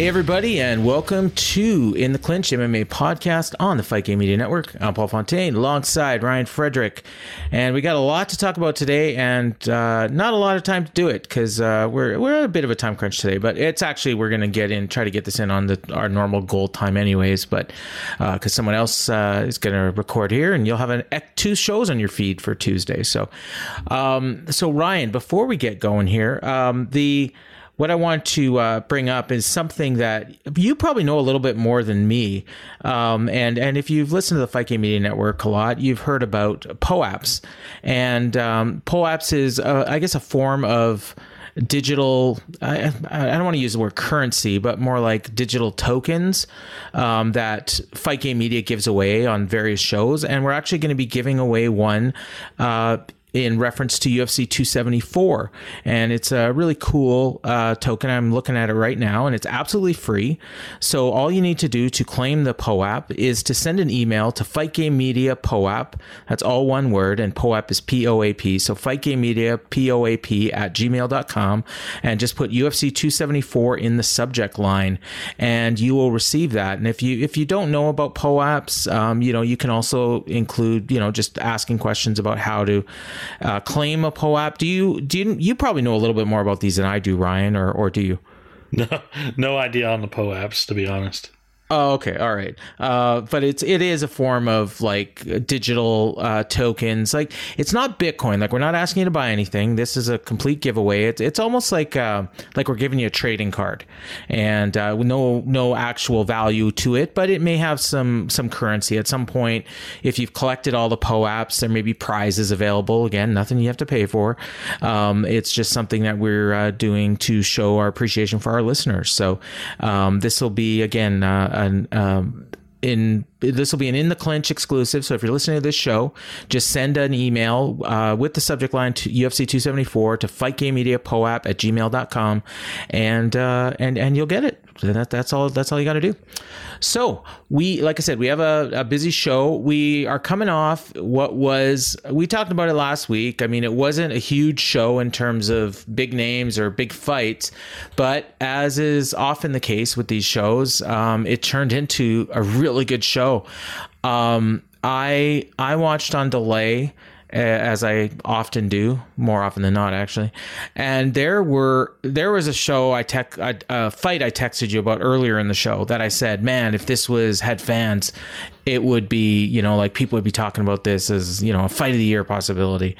Hey, everybody, and welcome to In the Clinch MMA podcast on the Fight Game Media Network. I'm Paul Fontaine alongside Ryan Frederick. And we got a lot to talk about today, and uh, not a lot of time to do it because uh, we're, we're a bit of a time crunch today. But it's actually, we're going to get in, try to get this in on the, our normal goal time, anyways. But because uh, someone else uh, is going to record here, and you'll have an, two shows on your feed for Tuesday. So, um, so Ryan, before we get going here, um, the what I want to uh, bring up is something that you probably know a little bit more than me. Um, and and if you've listened to the Fight Game Media Network a lot, you've heard about POAPs. And um, POAPs is, uh, I guess, a form of digital I, I, don't want to use the word currency but more like digital tokens um, that fight game media gives away on various shows and we're actually going to be giving away one uh, in reference to UFC 274. And it's a really cool uh, token. I'm looking at it right now, and it's absolutely free. So all you need to do to claim the POAP is to send an email to Fight Game Media POAP. That's all one word, and POAP is P O A P. So Fight Game Media POAP at gmail.com, and just put UFC 274 in the subject line, and you will receive that. And if you if you don't know about POAPs, um, you know you can also include you know just asking questions about how to uh, claim a POAP. Do you do you, you probably know a little bit more about these than I do, Ryan, or or do you? No, no idea on the POAPs to be honest. Oh, okay, all right. Uh, but it's it is a form of like digital uh, tokens. Like it's not Bitcoin. Like we're not asking you to buy anything. This is a complete giveaway. It's it's almost like uh, like we're giving you a trading card, and uh, no no actual value to it, but it may have some some currency at some point. If you've collected all the POAPs, there may be prizes available. Again, nothing you have to pay for. Um, it's just something that we're uh, doing to show our appreciation for our listeners. So um, this will be again uh, an um, in this will be an in the clinch exclusive. So if you're listening to this show, just send an email uh, with the subject line to UFC 274 to fightgamemediapoap at gmail.com and uh, and and you'll get it. That, that's all. That's all you got to do. So we, like I said, we have a, a, busy show. We are coming off what was we talked about it last week. I mean, it wasn't a huge show in terms of big names or big fights, but as is often the case with these shows, um, it turned into a really good show. Um, I I watched on delay as I often do, more often than not, actually. And there were there was a show I tech a, fight I texted you about earlier in the show that I said, man, if this was had fans, it would be you know like people would be talking about this as you know a fight of the year possibility.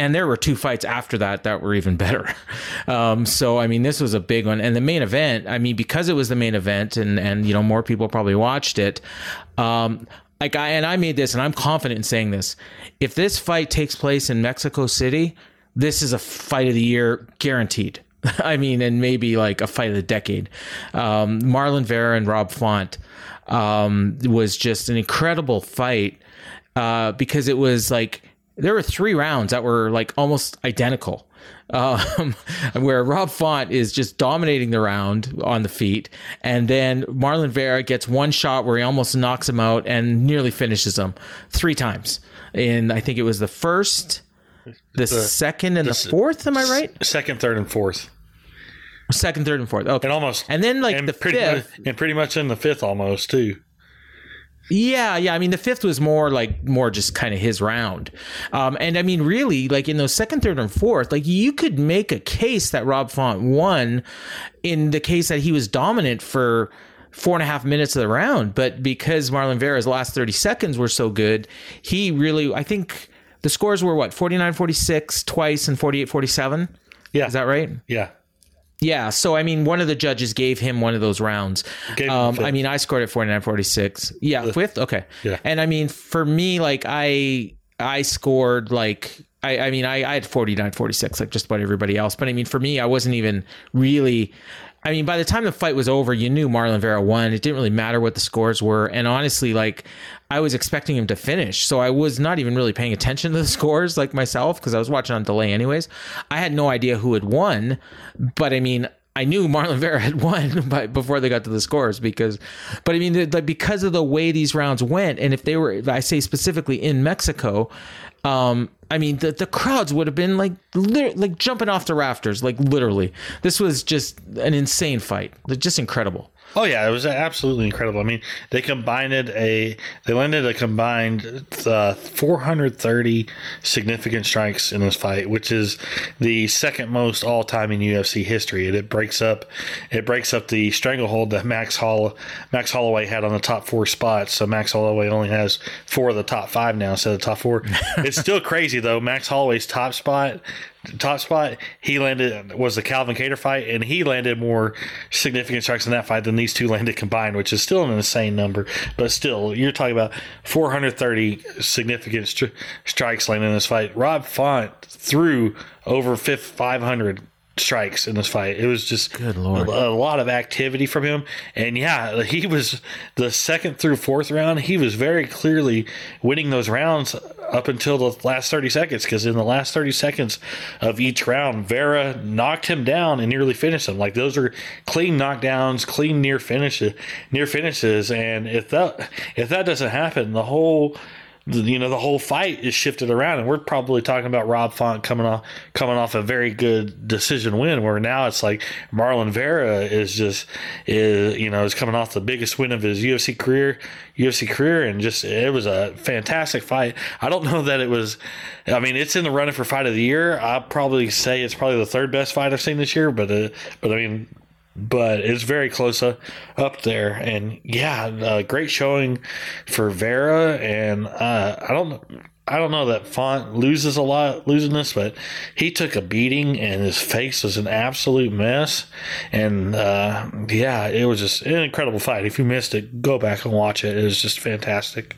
And there were two fights after that that were even better. Um, so I mean, this was a big one. And the main event, I mean, because it was the main event, and and you know more people probably watched it. Um, like I and I made this and I'm confident in saying this. If this fight takes place in Mexico City, this is a fight of the year guaranteed. I mean, and maybe like a fight of the decade. Um, Marlon Vera and Rob Font um, was just an incredible fight uh, because it was like there were three rounds that were like almost identical um, where Rob Font is just dominating the round on the feet, and then Marlon Vera gets one shot where he almost knocks him out and nearly finishes him three times. And I think it was the first, the, the second, and the, the, fourth. Am I right? Second, third, and fourth. Second, third, and fourth. Okay, and almost, and then like the fifth, much, and pretty much in the fifth almost too. Yeah, yeah. I mean, the fifth was more like more just kind of his round. Um, and I mean, really, like in those second, third, and fourth, like you could make a case that Rob Font won in the case that he was dominant for four and a half minutes of the round. But because Marlon Vera's last 30 seconds were so good, he really, I think the scores were what, 49 46 twice and 48 47? Yeah. Is that right? Yeah. Yeah, so I mean, one of the judges gave him one of those rounds. Um, I mean, I scored at 49 46. Yeah, fifth? Okay. Yeah. And I mean, for me, like, I I scored like, I, I mean, I, I had 49 46, like just about everybody else. But I mean, for me, I wasn't even really. I mean, by the time the fight was over, you knew Marlon Vera won. It didn't really matter what the scores were. And honestly, like, I was expecting him to finish. So I was not even really paying attention to the scores like myself because I was watching on delay anyways. I had no idea who had won. But I mean, I knew Marlon Vera had won but before they got to the scores because, but I mean, like because of the way these rounds went, and if they were, I say specifically in Mexico, um, I mean, the, the crowds would have been like like jumping off the rafters, like literally. This was just an insane fight, just incredible. Oh yeah, it was absolutely incredible. I mean, they combined a they landed a combined uh, 430 significant strikes in this fight, which is the second most all time in UFC history. And it breaks up it breaks up the stranglehold that Max Hall Max Holloway had on the top four spots. So Max Holloway only has four of the top five now instead of the top four. it's still crazy though. Max Holloway's top spot top spot, he landed was the Calvin Kattar fight, and he landed more significant strikes in that fight than these two landed combined, which is still an insane number. But still, you're talking about 430 significant stri- strikes landed in this fight. Rob Font threw over 500 strikes in this fight. It was just Good Lord. A, a lot of activity from him. And yeah, he was the second through fourth round, he was very clearly winning those rounds up until the last 30 seconds because in the last 30 seconds of each round, Vera knocked him down and nearly finished him. Like those are clean knockdowns, clean near finishes, near finishes. And if that if that doesn't happen, the whole you know the whole fight is shifted around. And we're probably talking about Rob Font coming off coming off a very good decision win where now it's like Marlon Vera is just is you know is coming off the biggest win of his UFC career UFC career. And just it was a fantastic fight. I don't know that it was I mean it's in the running for fight of the year. I'll probably say it's probably the third best fight I've seen this year but uh, but I mean but it's very close up there. And yeah, uh, great showing for Vera. And uh, I don't. I don't know that Font loses a lot losing this, but he took a beating and his face was an absolute mess. And uh, yeah, it was just an incredible fight. If you missed it, go back and watch it. It was just fantastic.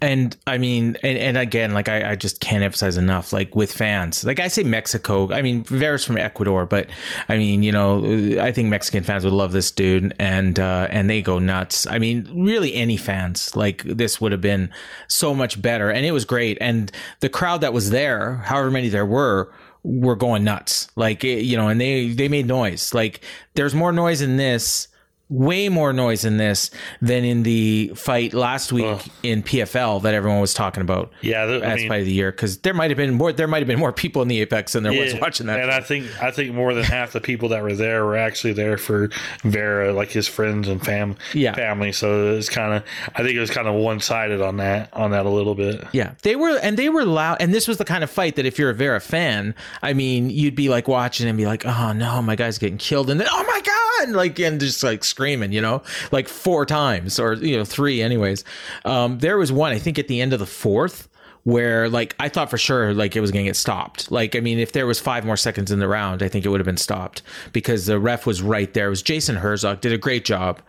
And I mean, and, and again, like I, I just can't emphasize enough, like with fans, like I say Mexico, I mean, Vera's from Ecuador, but I mean, you know, I think Mexican fans would love this dude and, uh, and they go nuts. I mean, really any fans, like this would have been so much better. And it was great. And the crowd that was there, however many there were, were going nuts. Like, you know, and they, they made noise. Like there's more noise in this way more noise in this than in the fight last week Ugh. in PFL that everyone was talking about. Yeah, the- I as mean- fight of the year because there might have been more. There might have been more people in the Apex than there was watching that. And I think I think more than half the people that were there were actually there for Vera, like his friends and fam Yeah. family. So it's kind of I think it was kind of one sided on that on that a little bit. Yeah, they were, and they were loud. And this was the kind of fight that if you're a Vera fan, I mean, you'd be like watching and be like, "Oh no, my guy's getting killed," and then, "Oh my god!" like and just like screaming, you know, like four times or you know three, anyways. Um, there was one, I think, at the end of the fourth. Where like I thought for sure like it was gonna get stopped. Like I mean, if there was five more seconds in the round, I think it would have been stopped because the ref was right there. It was Jason Herzog did a great job,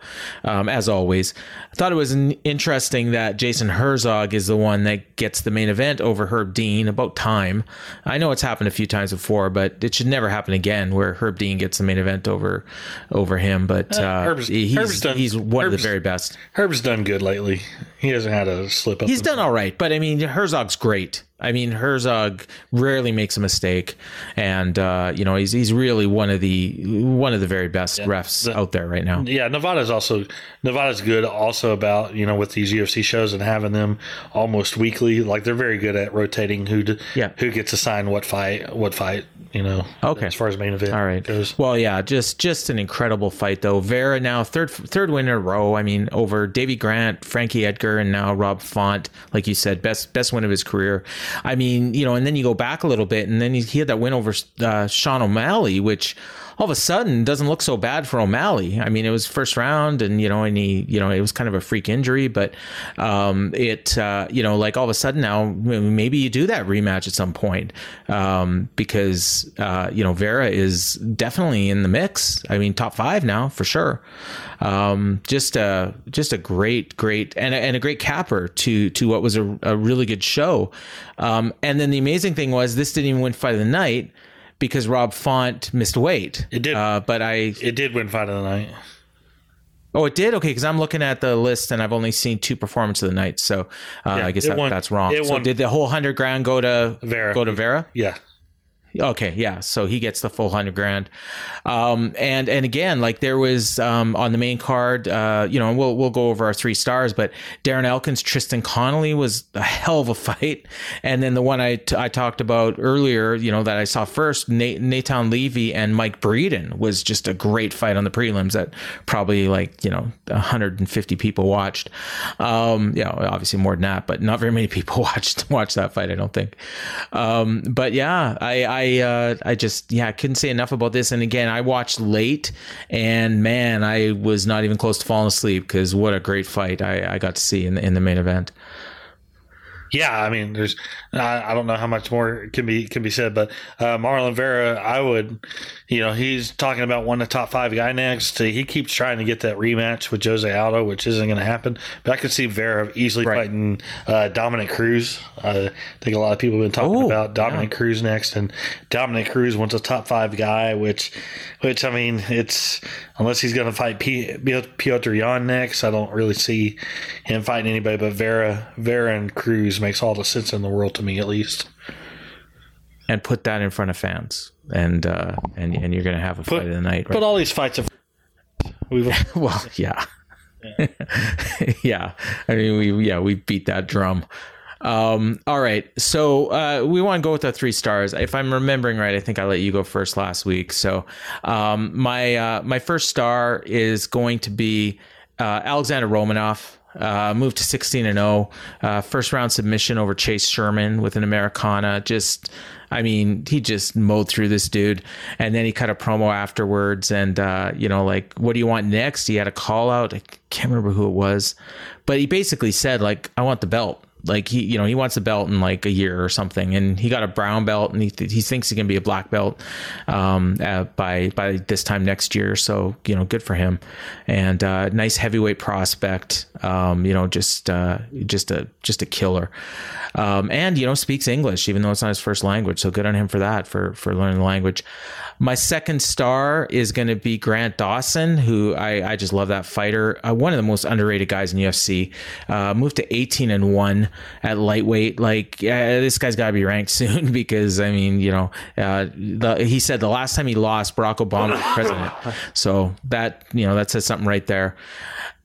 um, as always. I thought it was interesting that Jason Herzog is the one that gets the main event over Herb Dean. About time. I know it's happened a few times before, but it should never happen again where Herb Dean gets the main event over over him. But uh, Herb's- he's Herb's done- he's one of the very best. Herb's done good lately. He hasn't had a slip up. He's done all right, but I mean Herzog's great. I mean Herzog rarely makes a mistake, and uh, you know he's he's really one of the one of the very best refs out there right now. Yeah, Nevada's also Nevada's good also about you know with these UFC shows and having them almost weekly. Like they're very good at rotating who Yeah. who gets assigned what fight what fight. You know, Okay. as far as main event All right. goes. Well, yeah, just just an incredible fight though. Vera now third third win in a row. I mean, over Davy Grant, Frankie Edgar, and now Rob Font. Like you said, best best win of his career. I mean, you know, and then you go back a little bit, and then he, had that win over uh, Sean O'Malley, which all of a sudden doesn't look so bad for O'Malley. I mean, it was first round, and you know, and he, you know, it was kind of a freak injury, but um, it, uh, you know, like all of a sudden now, maybe you do that rematch at some point um, because uh, you know Vera is definitely in the mix. I mean, top five now for sure. Um, just a just a great, great, and a, and a great capper to to what was a, a really good show. Um, and then the amazing thing was this didn't even win fight of the night because Rob Font missed weight. It did. uh, but I It did win fight of the night. Oh, it did. Okay, because I'm looking at the list and I've only seen two performances of the night, so uh, I guess that, won- that's wrong. it So won- did the whole hundred grand go to Vera. Go to Vera. Yeah, Okay, yeah. So he gets the full hundred grand. Um, and and again, like there was um, on the main card, uh, you know, we'll we'll go over our three stars, but Darren Elkins, Tristan Connolly was a hell of a fight, and then the one I, t- I talked about earlier, you know, that I saw first, Nate, Natan Levy and Mike Breeden was just a great fight on the prelims that probably like you know 150 people watched. Um, you know, obviously more than that, but not very many people watched watched that fight. I don't think. Um, but yeah, I. I I uh, I just yeah I couldn't say enough about this. And again, I watched late, and man, I was not even close to falling asleep because what a great fight I, I got to see in the, in the main event yeah, I mean, there's I, I, don't know how much more can be can be said, but uh, Marlon Vera, I would, you know, he's talking about one of the top five guy next. He keeps trying to get that rematch with Jose Aldo, which isn't going to happen. But I could see Vera easily right. fighting uh, Dominick Cruz. Uh, I think a lot of people have been talking Ooh, about Dominick yeah. Cruz next, and Dominick Cruz wants a top five guy, which, which I mean, it's unless he's going to fight P- Petr Yan next, I don't really see him fighting anybody. But Vera, Vera and Cruz makes all the sense in the world to me, at least. And put that in front of fans, and uh, and and you're going to have a put, fight of the night. Right? But all these fights have. We've well, yeah. Yeah. yeah. I mean, we yeah we beat that drum. Um, all right, so uh, we want to go with the three stars. If I'm remembering right, I think I let you go first last week. So um, my uh, my first star is going to be uh, Alexander Romanov. Uh, moved to 16 and 0. Uh, first round submission over Chase Sherman with an Americana. Just, I mean, he just mowed through this dude. And then he cut a promo afterwards. And, uh, you know, like, what do you want next? He had a call out. I can't remember who it was. But he basically said, like, I want the belt. Like he, you know, he wants a belt in like a year or something, and he got a brown belt, and he th- he thinks he can be a black belt um, uh, by by this time next year. So you know, good for him, and uh, nice heavyweight prospect. Um, you know, just uh, just a just a killer, um, and you know, speaks English even though it's not his first language. So good on him for that for for learning the language. My second star is going to be Grant Dawson, who I, I just love that fighter. Uh, one of the most underrated guys in UFC. Uh, moved to 18 and 1 at lightweight. Like, this guy's got to be ranked soon because, I mean, you know, uh, the, he said the last time he lost, Barack Obama was president. So that, you know, that says something right there.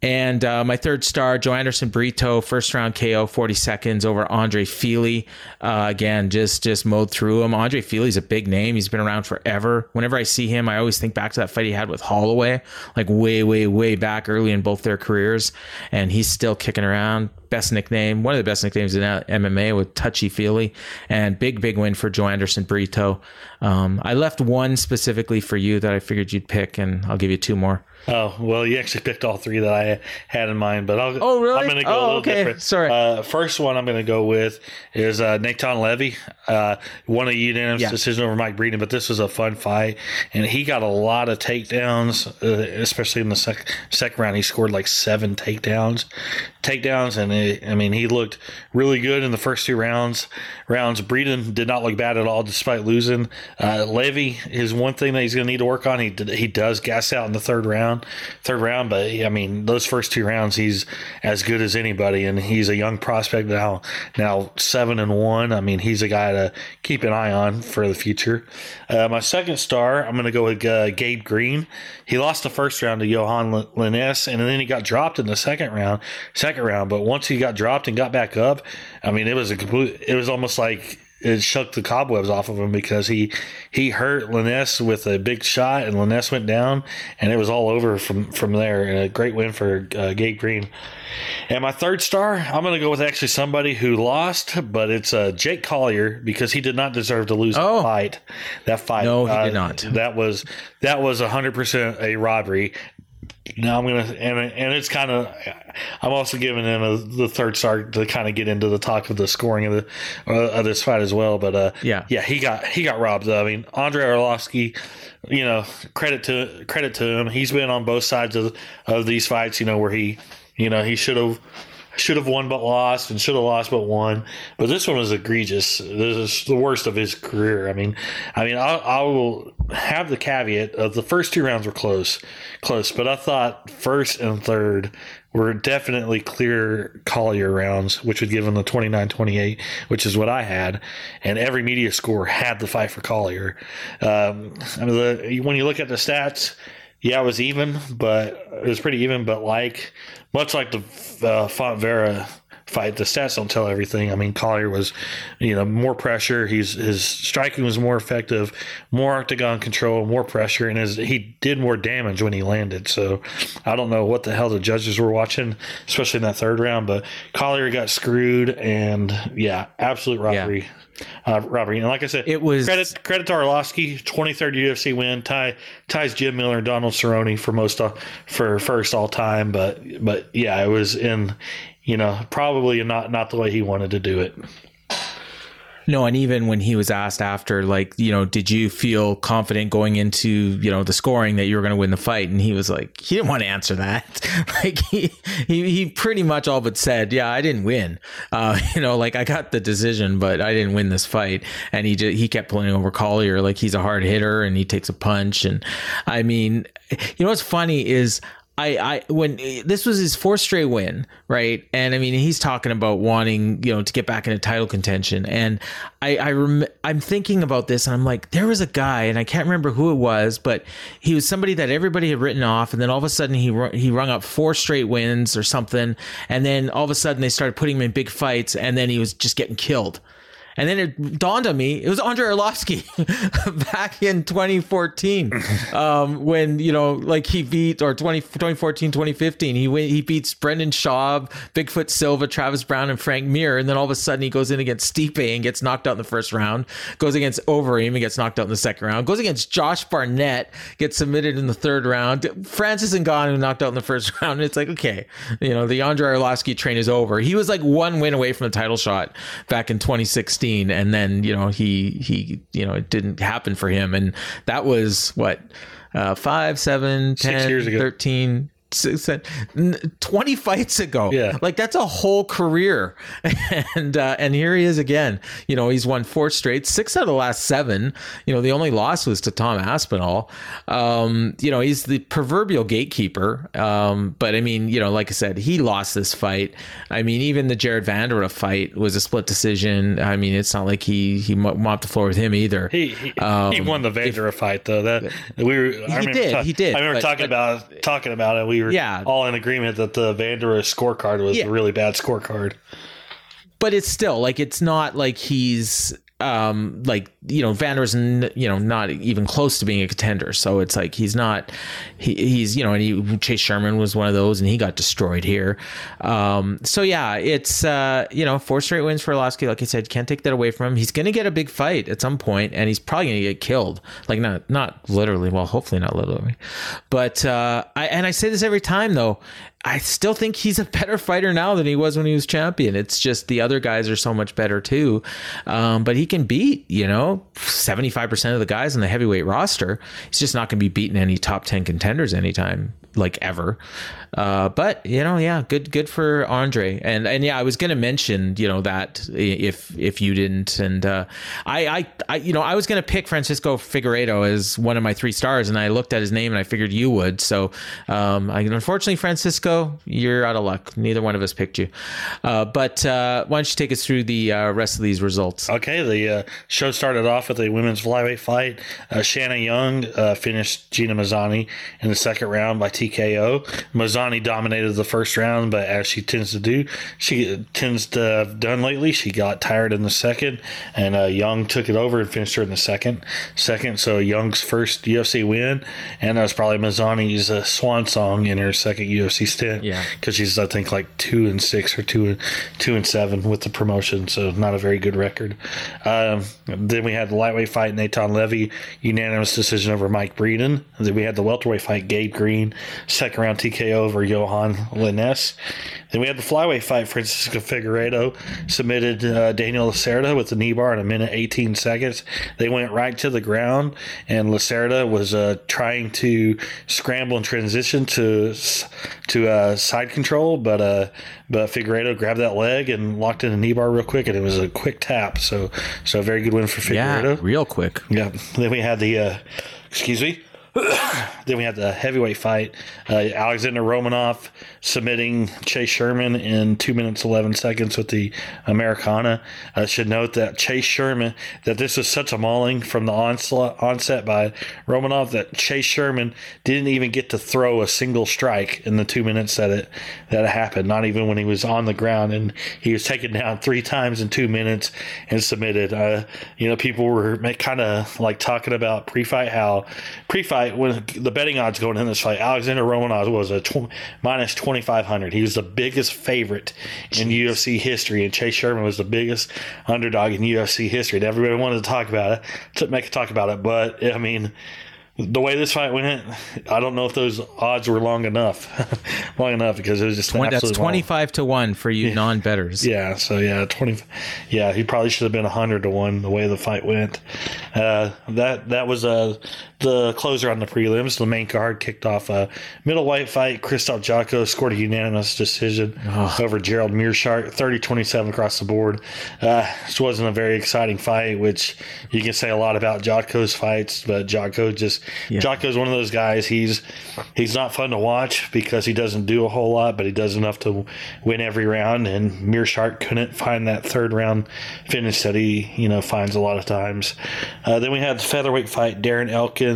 And uh, my third star, Joanderson Brito, first round KO, 40 seconds over Andre Fili. Uh, again, just just mowed through him. Andre Fili's a big name. He's been around forever. Whenever I see him, I always think back to that fight he had with Holloway, like way, way, way back early in both their careers. And he's still kicking around. Best nickname, one of the best nicknames in MMA with Touchy Feely. And big, big win for Joanderson Brito. Um, I left one specifically for you that I figured you'd pick, and I'll give you two more. Oh well, you actually picked all three that I had in mind, but I'll. Oh really? I'm going to go oh, a little okay. different. Sorry. Uh, first one I'm going to go with is uh, Natan Levy. Uh, won a unanimous yeah. decision over Mike Breeden, but this was a fun fight, and he got a lot of takedowns, uh, especially in the sec- second round. He scored like seven takedowns, takedowns, and it, I mean he looked really good in the first two rounds. Rounds Breeden did not look bad at all, despite losing. Uh, Levy is one thing that he's going to need to work on. He he does gas out in the third round round, third round. But I mean, those first two rounds, he's as good as anybody, and he's a young prospect now. Now seven and one. I mean, he's a guy to keep an eye on for the future. Uh, my second star, I'm going to go with uh, Gabe Green. He lost the first round to Yohan Lainesse, and then he got dropped in the second round. Second round, but once he got dropped and got back up, I mean, it was a complete. It was almost like it shook the cobwebs off of him because he he hurt Lainesse with a big shot and Lainesse went down and it was all over from from there. And a great win for uh, Gabe Green. And my third star, I'm going to go with actually somebody who lost, but it's uh, Jake Collier because he did not deserve to lose oh. fight. That fight, no, he uh, did not. That was that was 100 percent a robbery. Now I'm gonna and and it's kind of I'm also giving him a, the third star to kind of get into the talk of the scoring of the uh, of this fight as well. But uh, yeah, yeah, he got he got robbed. I mean, Andre Arlovsky, you know, credit to credit to him. He's been on both sides of of these fights. You know, where he you know he should have should have won but lost and should have lost but won. But this one was egregious. This is the worst of his career. I mean, I mean, I, I will have the caveat of the first two rounds were close, close. But I thought first and third were definitely clear Collier rounds, which would give him the 29 28, which is what I had. And every media score had the fight for Collier. Um, I mean, the, when you look at the stats, yeah, it was even, but it was pretty even. But like, much like the uh, Font Vera fight. The stats don't tell everything. I mean, Collier was, you know, more pressure. He's his striking was more effective, more octagon control, more pressure, and his he did more damage when he landed. So I don't know what the hell the judges were watching, especially in that third round. But Collier got screwed, and yeah, absolute robbery. Yeah. Uh, robbery. And like I said, it was credit credit to Arlovsky, 23rd UFC win. Tie ties Jim Miller and Donald Cerrone for most uh, for first all time. But but yeah, it was in you know, probably not not the way he wanted to do it. No, and even when he was asked after, like, you know, did you feel confident going into, you know, the scoring that you were going to win the fight? And he was like, he didn't want to answer that. like, he, he, he pretty much all but said, yeah, I didn't win. Uh, you know, like I got the decision, but I didn't win this fight. And he he kept pulling over Collier. Like he's a hard hitter and he takes a punch. And I mean, you know, what's funny is I, I when eh, this was his fourth straight win, right? And I mean, he's talking about wanting, you know, to get back into title contention. And I, I rem- I'm thinking about this, and I'm like, there was a guy, and I can't remember who it was, but he was somebody that everybody had written off, and then all of a sudden he he rung up four straight wins or something, and then all of a sudden they started putting him in big fights, and then he was just getting killed. And then it dawned on me, it was Andrei Arlovsky back in 2014 um, when, you know, like he beat, or 20, 2014, 2015, he he beats Brendan Schaub, Bigfoot Silva, Travis Browne, and Frank Mir. And then all of a sudden he goes in against Stipe and gets knocked out in the first round, goes against Overeem and gets knocked out in the second round, goes against Josh Barnett, gets submitted in the third round. Francis Ngannou knocked out in the first round. And it's like, okay, you know, the Andrei Arlovsky train is over. He was like one win away from the title shot back in 2016 and then you know he he you know it didn't happen for him. And that was what uh, five, seven, 10, 13, 20 fights ago. Yeah. Like that's a whole career. And uh, and here he is again. You know, he's won four straight, six out of the last seven. You know, the only loss was to Tom Aspinall. Um, you know, he's the proverbial gatekeeper. Um, but I mean, you know, like I said, he lost this fight. I mean, even the Jared Vanderaa fight was a split decision. I mean, it's not like he he mopped the floor with him either. He he, um, he won the Vanderaa if, fight though. That we were I he did. Ta- he did. I remember but, talking but, about talking about it. We were yeah. all in agreement that the Vanderaa scorecard was yeah. a really bad scorecard. But it's still like it's not like he's um like you know Vander's n- you know not even close to being a contender. So it's like he's not he, he's you know and he, Chase Sherman was one of those and he got destroyed here. Um so yeah it's uh you know four straight wins for Arlovsky like I said can't take that away from him. He's gonna get a big fight at some point and he's probably gonna get killed. Like not not literally. Well hopefully not literally. But uh I and I say this every time though I still think he's a better fighter now than he was when he was champion. It's just the other guys are so much better too. Um, but he can beat, you know, 75% of the guys in the heavyweight roster. He's just not going to be beating any top 10 contenders anytime like ever. Uh, but you know, yeah, good, good for Andre. And and yeah, I was gonna mention, you know, that if if you didn't, and uh, I, I, I, you know, I was gonna pick Francisco Figueiredo as one of my three stars, and I looked at his name and I figured you would. So, um, I, unfortunately, Francisco, you're out of luck. Neither one of us picked you. Uh, but uh, why don't you take us through the uh, rest of these results? Okay, the uh, show started off with a women's flyweight fight. Uh, Shanna Young finished Gina Mazany in the second round by TKO. Johnny dominated the first round, but as she tends to do, she tends to have done lately. She got tired in the second, and uh, Young took it over and finished her in the second. Second, so Young's first UFC win, and that was probably Mazany's uh, swan song in her second UFC stint. Yeah, because she's I think like two and six or two and two and seven with the promotion, so not a very good record. Um, then we had the lightweight fight, Nathan Levy, unanimous decision over Mike Breeden. Then we had the welterweight fight, Gabe Green, second round TKO over Yohan Lainesse. Then we had the flyweight fight. Francisco Figueiredo submitted uh, Daniel Lacerda with the knee bar in a minute 18 seconds. They went right to the ground, and Lacerda was uh, trying to scramble and transition to to uh, side control, but uh, but Figueiredo grabbed that leg and locked in a knee bar real quick, and it was a quick tap. So so a very good win for Figueiredo. Yeah, real quick. Yeah. Then we had the uh, excuse me. then we had the heavyweight fight. Uh, Alexander Romanov submitting Chase Sherman in two minutes eleven seconds with the Americana. I should note that Chase Sherman that this was such a mauling from the onset by Romanov that Chase Sherman didn't even get to throw a single strike in the two minutes that it that it happened. Not even when he was on the ground, and he was taken down three times in two minutes and submitted. Uh, you know, people were kind of like talking about pre-fight how pre-fight when the betting odds going in this fight, Alexander Romanov was a tw- minus twenty five hundred. He was the biggest favorite in UFC history, and Chase Sherman was the biggest underdog in UFC history. And everybody wanted to talk about it, to make a talk about it, but I mean the way this fight went, I don't know if those odds were long enough, long enough because it was just 20, that's twenty five to one for you yeah. non betters. Yeah, so yeah, twenty. Yeah, he probably should have been hundred to one the way the fight went. Uh, that that was uh, the closer on the prelims. The main card kicked off a middleweight fight. Krzysztof Jotko scored a unanimous decision oh. over Gerald Meerschaert, 30-27 across the board. Uh, this wasn't a very exciting fight, which you can say a lot about Jotko's fights, but Jotko just yeah. Jotko's one of those guys. He's he's not fun to watch because he doesn't do a whole lot, but he does enough to win every round. And Meerschaert couldn't find that third round finish that he you know finds a lot of times. Uh, then we had the featherweight fight, Darren Elkins,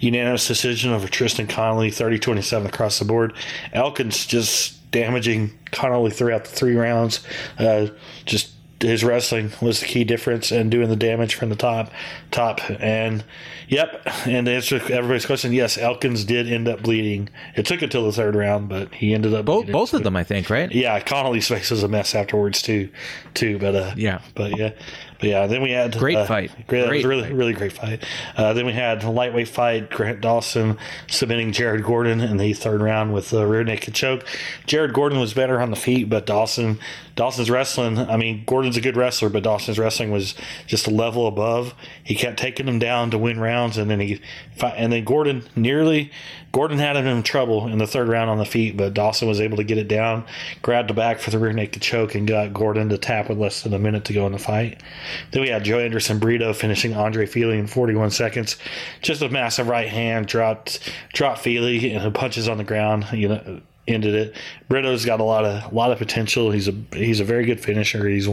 unanimous decision over Tristan Connolly, 30-27 across the board. Elkins just damaging Connelly throughout the three rounds. Uh, just his wrestling was the key difference and doing the damage from the top top. And yep and to answer everybody's question yes elkins did end up bleeding. It took until the third round but he ended up both, both of them i think right? Yeah connolly's face was a mess afterwards too too but uh yeah. but yeah but yeah, then we had great uh, fight. Great, great really, fight. really great fight. Uh, then we had a lightweight fight. Grant Dawson submitting Jared Gordon in the third round with a rear naked choke. Jared Gordon was better on the feet, but Dawson Dawson's wrestling. I mean, Gordon's a good wrestler, but Dawson's wrestling was just a level above. He kept taking him down to win rounds, and then he and then Gordon nearly Gordon had him in trouble in the third round on the feet, but Dawson was able to get it down, grabbed the back for the rear naked choke, and got Gordon to tap with less than a minute to go in the fight. Then we had Joanderson Brito finishing Andre Fili in 41 seconds. Just a massive right hand dropped dropped Fili and punches on the ground. You know, ended it. Brito's got a lot of a lot of potential. He's a he's a very good finisher. He's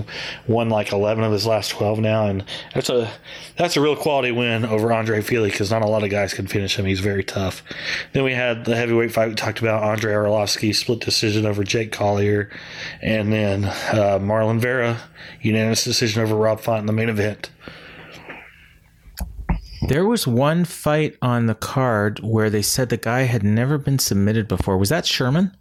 won like eleven of his last twelve now, and that's a that's a real quality win over Andre Fili because not a lot of guys can finish him. He's very tough. Then we had the heavyweight fight we talked about. Andre Arlovsky split decision over Jake Collier, and then uh, Marlon Vera unanimous decision over Rob Font in the main event. There was one fight on the card where they said the guy had never been submitted before. Was that Sherman?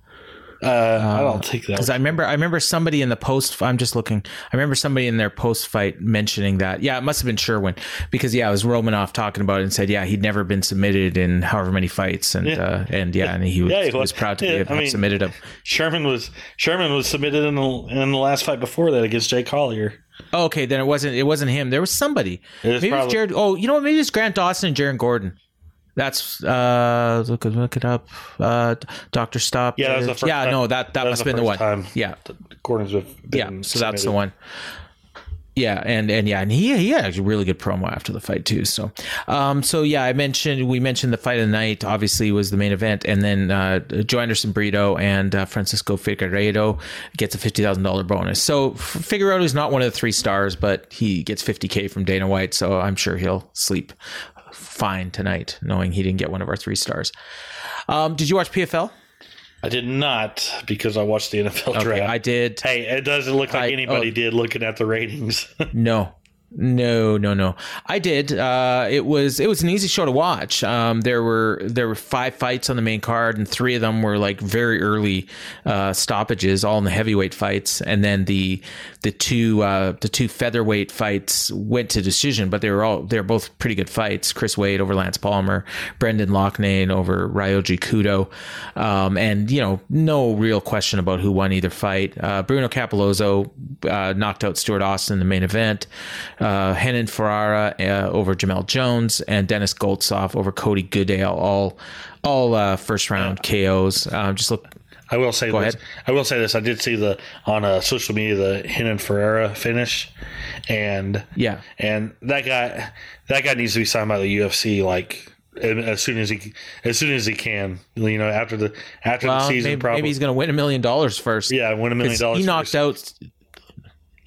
Uh, I don't think that because I remember I remember somebody in the post. I'm just looking. I remember somebody in their post fight mentioning that. Yeah, it must have been Sherwin because yeah, it was Romanov talking about it and said yeah he'd never been submitted in however many fights and yeah. Uh, and yeah and he was, yeah, he was proud to yeah, have I mean, submitted him. Sherman was Sherman was submitted in the in the last fight before that against Jay Collier. Oh, okay, then it wasn't it wasn't him. There was somebody. It was maybe probably, it was Jared. Oh, you know what? Maybe it's Grant Dawson and Jared Gordon. That's uh look look it up. Uh Doctor Stop. Yeah, that yeah, time. no, that that, that must have been the one. Time yeah, Gordon's yeah. So that's the one. Yeah, and and yeah, and he he had a really good promo after the fight too. So, um, so yeah, I mentioned we mentioned the fight of the night. Obviously, was the main event, and then uh, Joanderson Brito and uh, Francisco Figueiredo gets a fifty thousand dollar bonus. So Figueiredo is not one of the three stars, but he gets fifty k from Dana White. So I'm sure he'll sleep fine tonight, knowing he didn't get one of our three stars. Um, did you watch PFL? I did not because I watched the NFL okay, draft. I did. Hey, it doesn't look like I, anybody oh, did looking at the ratings. no, no, no, no. I did. Uh, it was it was an easy show to watch. Um, there were there were five fights on the main card, and three of them were like very early uh, stoppages, all in the heavyweight fights. And then the the two uh, the two featherweight fights went to decision, but they were all they were both pretty good fights. Chris Wade over Lance Palmer, Brendan Loughnane over Ryoji Kudo, um, and you know no real question about who won either fight. Uh, Bruno Cappelozzo uh, knocked out Stuart Austin in the main event uh, Renan Ferreira uh, over Jamelle Jones, and Dennis Goltsov over Cody Goodale. All all uh, first round KOs. Um, just look. I will say Go this. Ahead. I will say this. I did see the on uh, social media the Renan Ferreira finish, and yeah, and that guy that guy needs to be signed by the UFC like as soon as he as soon as he can. You know, after the after well, the season, maybe, probably maybe he's going to win a million dollars first. yeah, win a million dollars. He knocked first. out.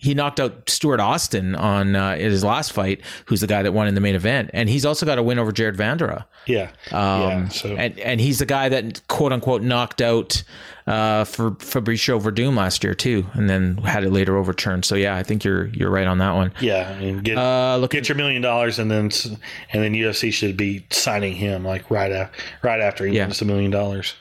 He knocked out Stuart Austin on uh, in his last fight, who's the guy that won in the main event, and he's also got a win over Jared Vanderaa. Yeah, Um, yeah. So and and he's the guy that quote unquote knocked out uh, for Fabricio Werdum last year too, and then had it later overturned. So yeah, I think you're you're right on that one. yeah, I mean, get Uh, look, get your million dollars, and then and then UFC should be signing him like right after right after he Yeah. wins the million dollars.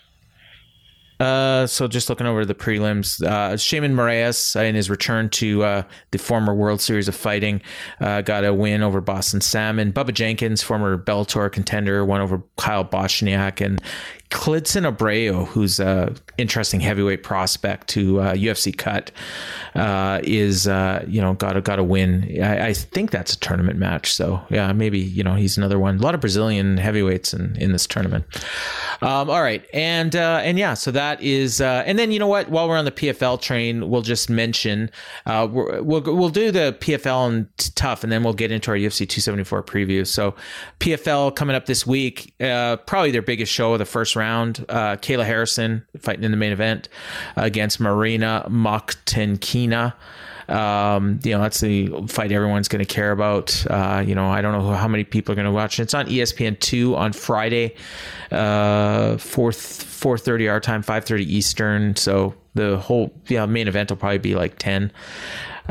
Uh, so just looking over the prelims, uh, Sheymon Moraes uh, in his return to uh, the former World Series of Fighting uh, got a win over Boston Salmon. Bubba Jenkins, former Bellator contender, won over Kyle Bochniak and Klidson Abreu, who's a interesting heavyweight prospect to uh, UFC cut, uh, is uh, you know got a got a win. I, I think that's a tournament match. So yeah, maybe you know he's another one. A lot of Brazilian heavyweights in in this tournament. Um, all right, and uh, and yeah, so that is, uh, and then you know what? While we're on the PFL train, we'll just mention uh, we'll we'll do the PFL and tough, and then we'll get into our UFC 274 preview. So PFL coming up this week, probably their biggest show of the first round. Uh, Kayla Harrison fighting in the main event against Marina Mokhnatkina. Um, you know, that's the fight everyone's going to care about. Uh, you know, I don't know how many people are going to watch. It's on ESPN two on Friday, uh, four four thirty our time, five thirty Eastern. So the whole yeah main event will probably be like ten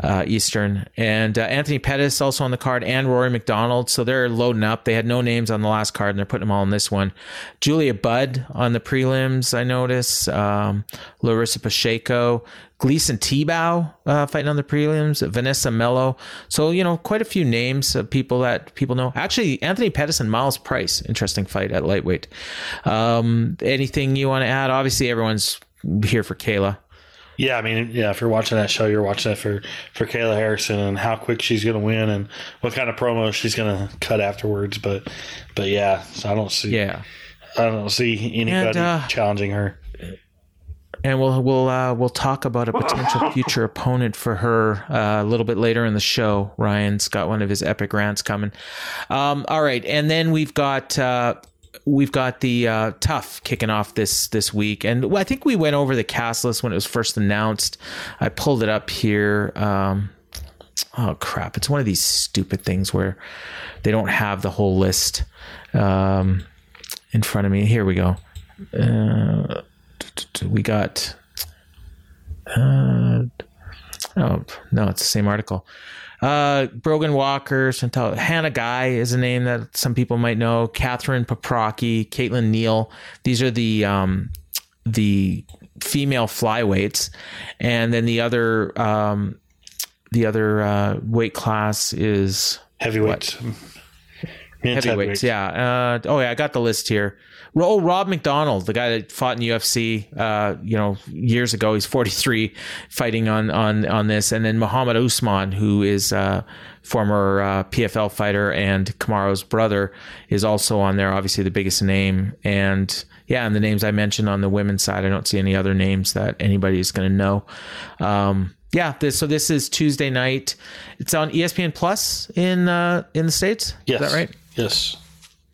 uh, Eastern. And uh, Anthony Pettis also on the card, and Rory MacDonald. So they're loading up. They had no names on the last card, and they're putting them all in this one. Julia Budd on the prelims, I notice. Um, Larissa Pacheco, Gleison Tibau uh, fighting on the prelims. Vanessa Melo. So you know, quite a few names of people that people know. Actually, Anthony Pettis and Myles Price, interesting fight at lightweight. Um, anything you want to add? Obviously, everyone's here for Kayla. Yeah, I mean, yeah. If you're watching that show, you're watching that for for Kayla Harrison and how quick she's going to win and what kind of promo she's going to cut afterwards. But, but yeah, so I don't see. Yeah. I don't see anybody uh, challenging her. and we'll we'll uh, we'll talk about a potential future opponent for her uh, a little bit later in the show. Ryan's got one of his epic rants coming. Um, all right, and then we've got. We've got the uh, tough kicking off this this week, and I think we went over the cast list when it was first announced. I pulled it up here. Um, oh crap! It's one of these stupid things where they don't have the whole list um, in front of me. Here we go. Uh, we got uh, oh no it's the same article uh brogan walker Chantal, hannah guy is a name that some people might know catherine paprocki caitlin neal these are the um the female flyweights and then the other um the other uh weight class is Heavyweights. Heavyweights. Yeah. Uh, oh yeah, I got the list here. Oh, Rob McDonald, the guy that fought in UFC, uh, you know, years ago. He's 43, fighting on on on this, and then Muhammad Usman, who is uh, former uh, PFL fighter and Kamaru's brother, is also on there. Obviously, the biggest name, and yeah, and the names I mentioned on the women's side, I don't see any other names that anybody is going to know. Um, yeah, this, so this is Tuesday night. It's on ESPN Plus in uh, in the states. Yes. Is that right? Yes.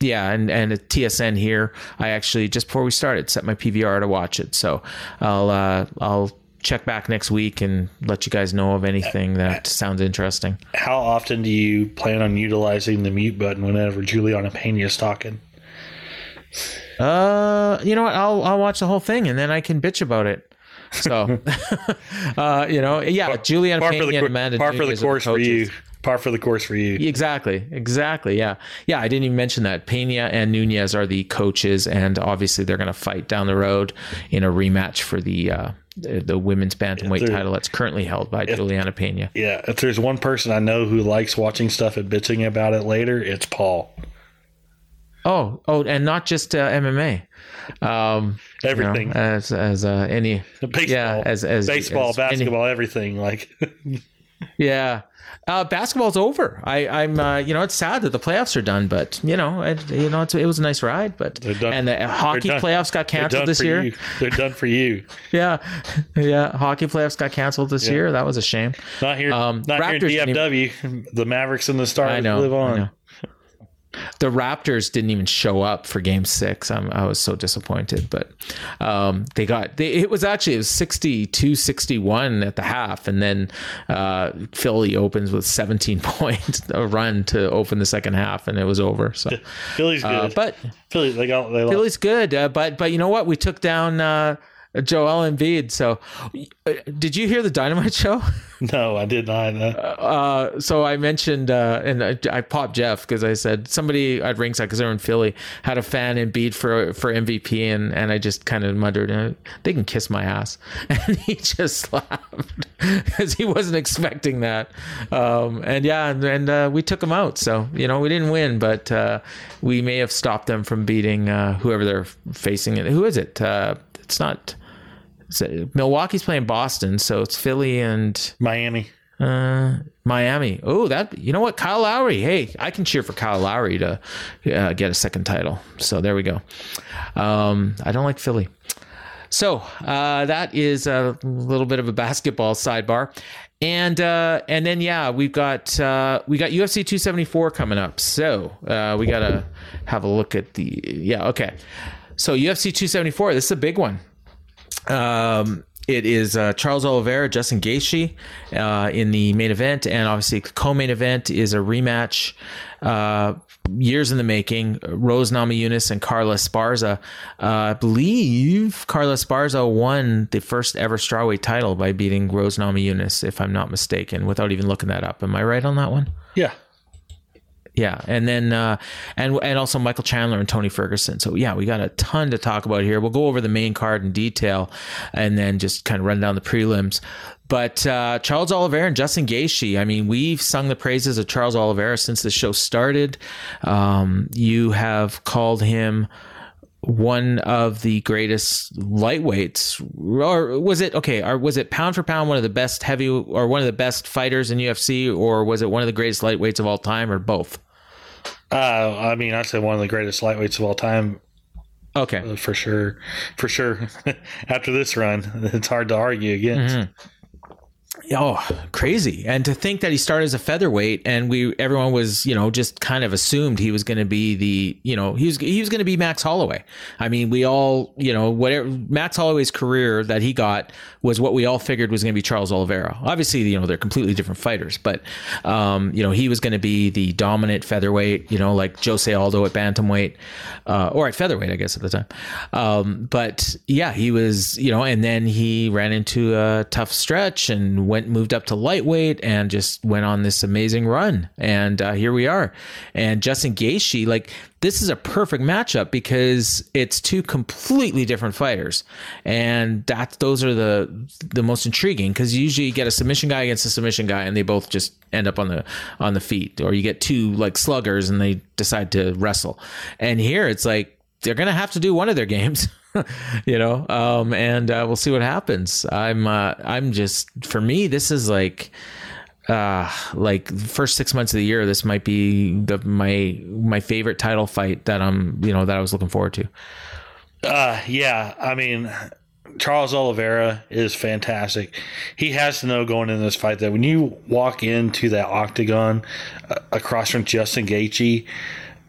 Yeah, and and TSN here, I actually just before we started set my PVR to watch it. So I'll uh, I'll check back next week and let you guys know of anything that sounds interesting. How often do you plan on utilizing the mute button whenever Juliana Pena is talking? Uh, you know what? I'll I'll watch the whole thing and then I can bitch about it. So, uh, you know, yeah, Juliana Pena the, and Amanda par for the course for you. Par for the course for you. Exactly, exactly. Yeah, yeah. I didn't even mention that Pena and Nunes are the coaches, and obviously they're going to fight down the road in a rematch for the uh, the, the women's bantamweight title that's currently held by Juliana Pena. Yeah, if there's one person I know who likes watching stuff and bitching about it later, it's Paul. Oh, oh, and not just uh, MMA. Um, you know, Everything. as as uh, any Baseball, yeah as as baseball, as any- basketball, everything. Like, yeah. Uh, basketball's over. I, I'm, uh, you know, it's sad that the playoffs are done, but you know, it, you know, it's, it was a nice ride. But and the hockey done- playoffs got canceled this year. you. They're done for you. Yeah, yeah. Hockey playoffs got canceled this year. That was a shame. Not here. Um, not Raptors here in DFW. The Mavericks and the Stars know. live on. The Raptors didn't even show up for Game Six. I'm, I was so disappointed, but um, they got. They, it was actually it was 62-61 at the half, and then uh, Philly opens with 17 points a run to open the second half, and it was over. So Philly's good, uh, but Philly they got they. Philly's good, uh, but but you know what? We took down uh, Joel Embiid. So, uh, did you hear the Dynamite show? No, I did not. Uh, Uh, so I mentioned, uh, and I, I popped Jeff because I said somebody at ringside because they're in Philly had a fan Embiid for for MVP, and and I just kind of muttered, uh, "They can kiss my ass," and he just laughed because he wasn't expecting that. Um, and yeah, and, and uh, we took them out. So you know, we didn't win, but uh, we may have stopped them from beating uh, whoever they're facing. Who is it? Uh, it's not. So Milwaukee's playing Boston, so it's Philly and Miami. uh, Miami. Oh, that you know what? Kyle Lowry. Hey, I can cheer for Kyle Lowry to uh, get a second title. So there we go. Um, I don't like Philly. So uh, that is a little bit of a basketball sidebar, and uh, and then yeah, we've got uh, we got UFC 274 coming up. So uh, we gotta have a look at the yeah okay. So UFC 274. This is a big one. Um, it is uh, Charles Oliveira, Justin Gaethje uh, in the main event, and obviously the co-main event is a rematch. Uh, years in the making. Rose Namajunas and Carla Esparza. Uh, I believe Carla Esparza won the first ever strawweight title by beating Rose Namajunas, if I'm not mistaken, without even looking that up. Am I right on that one? Yeah. Yeah, and then uh, and and also Michael Chandler and Tony Ferguson. So yeah, we got a ton to talk about here. We'll go over the main card in detail, and then just kind of run down the prelims. But uh, Charles Oliveira and Justin Gaethje. I mean, we've sung the praises of Charles Oliveira since the show started. Um, you have called him one of the greatest lightweights, or was it okay? Or was it pound for pound one of the best heavy, or one of the best fighters in UFC, or was it one of the greatest lightweights of all time, or both? Uh, I mean, I'd say one of the greatest lightweights of all time, Okay, for sure. For sure. After this run, it's hard to argue against. Oh, crazy! And to think that he started as a featherweight, and we everyone was you know just kind of assumed he was going to be the you know he was he was going to be Max Holloway. I mean, we all you know whatever Max Holloway's career that he got was what we all figured was going to be Charles Oliveira. Obviously, you know they're completely different fighters, but um, you know he was going to be the dominant featherweight. You know, like Jose Aldo at bantamweight, uh, or at featherweight, I guess at the time. Um, but yeah, he was you know, and then he ran into a tough stretch and went moved up to lightweight and just went on this amazing run. And uh, here we are. And Justin Gaethje, like this is a perfect matchup because it's two completely different fighters, and that those are the the most intriguing because usually you get a submission guy against a submission guy, and they both just end up on the on the feet, or you get two like sluggers and they decide to wrestle. And here it's like they're gonna have to do one of their games. you know um and uh, we'll see what happens. I'm uh i'm just for me this is like uh like first six months of the year this might be the my my favorite title fight that i'm you know that i was looking forward to. Uh, yeah, I mean, Charles Oliveira is fantastic. He has to know going into this fight that when you walk into that octagon uh, across from Justin Gaethje,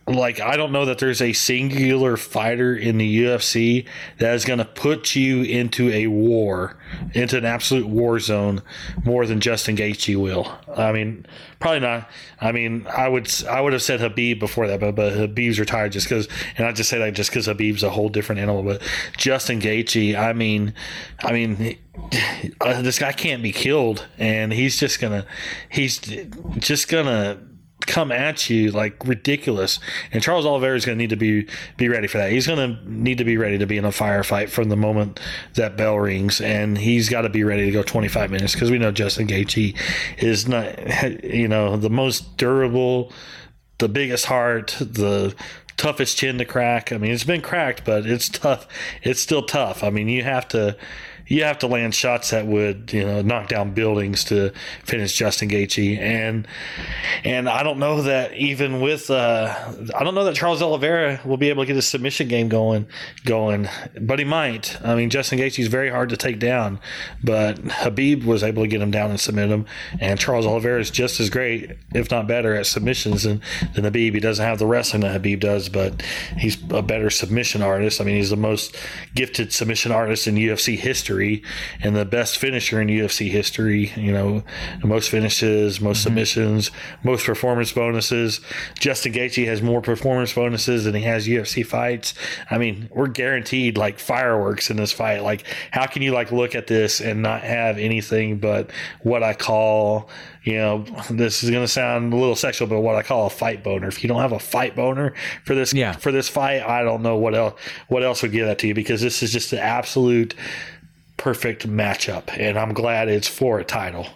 like I don't know that there's a singular fighter in the UFC that is going to put you into a war, into an absolute war zone more than Justin Gaethje will. I mean, probably not. I mean, I would I would have said Khabib before that, but, but Khabib's retired just because, and I just say that just because Khabib's a whole different animal. But Justin Gaethje, I mean, I mean, uh, this guy can't be killed, and he's just gonna, he's just gonna come at you like ridiculous. And Charles Oliveira is going to need to be be ready for that. He's going to need to be ready to be in a firefight from the moment that bell rings, and he's got to be ready to go 25 minutes because we know Justin Gaethje is not, you know, the most durable, the biggest heart, the toughest chin to crack. I mean, it's been cracked, but it's tough. It's still tough. I mean, you have to you have to land shots that would you know knock down buildings to finish Justin Gaethje, and and I don't know that even with uh, I don't know that Charles Oliveira will be able to get his submission game going going, but he might. I mean, Justin Gaethje is very hard to take down, but Khabib was able to get him down and submit him, and Charles Oliveira is just as great, if not better, at submissions than than Khabib. He doesn't have the wrestling that Khabib does, but he's a better submission artist. I mean, he's the most gifted submission artist in UFC history and the best finisher in UFC history. You know, most finishes, most mm-hmm. submissions, most performance bonuses. Justin Gaethje has more performance bonuses than he has UFC fights. I mean, we're guaranteed like fireworks in this fight. Like, how can you like look at this and not have anything but what I call you know, this is going to sound a little sexual, but what I call a fight boner. If you don't have a fight boner for this, yeah. for this fight, I don't know what else, what else would give that to you because this is just an absolute perfect matchup. And I'm glad it's for a title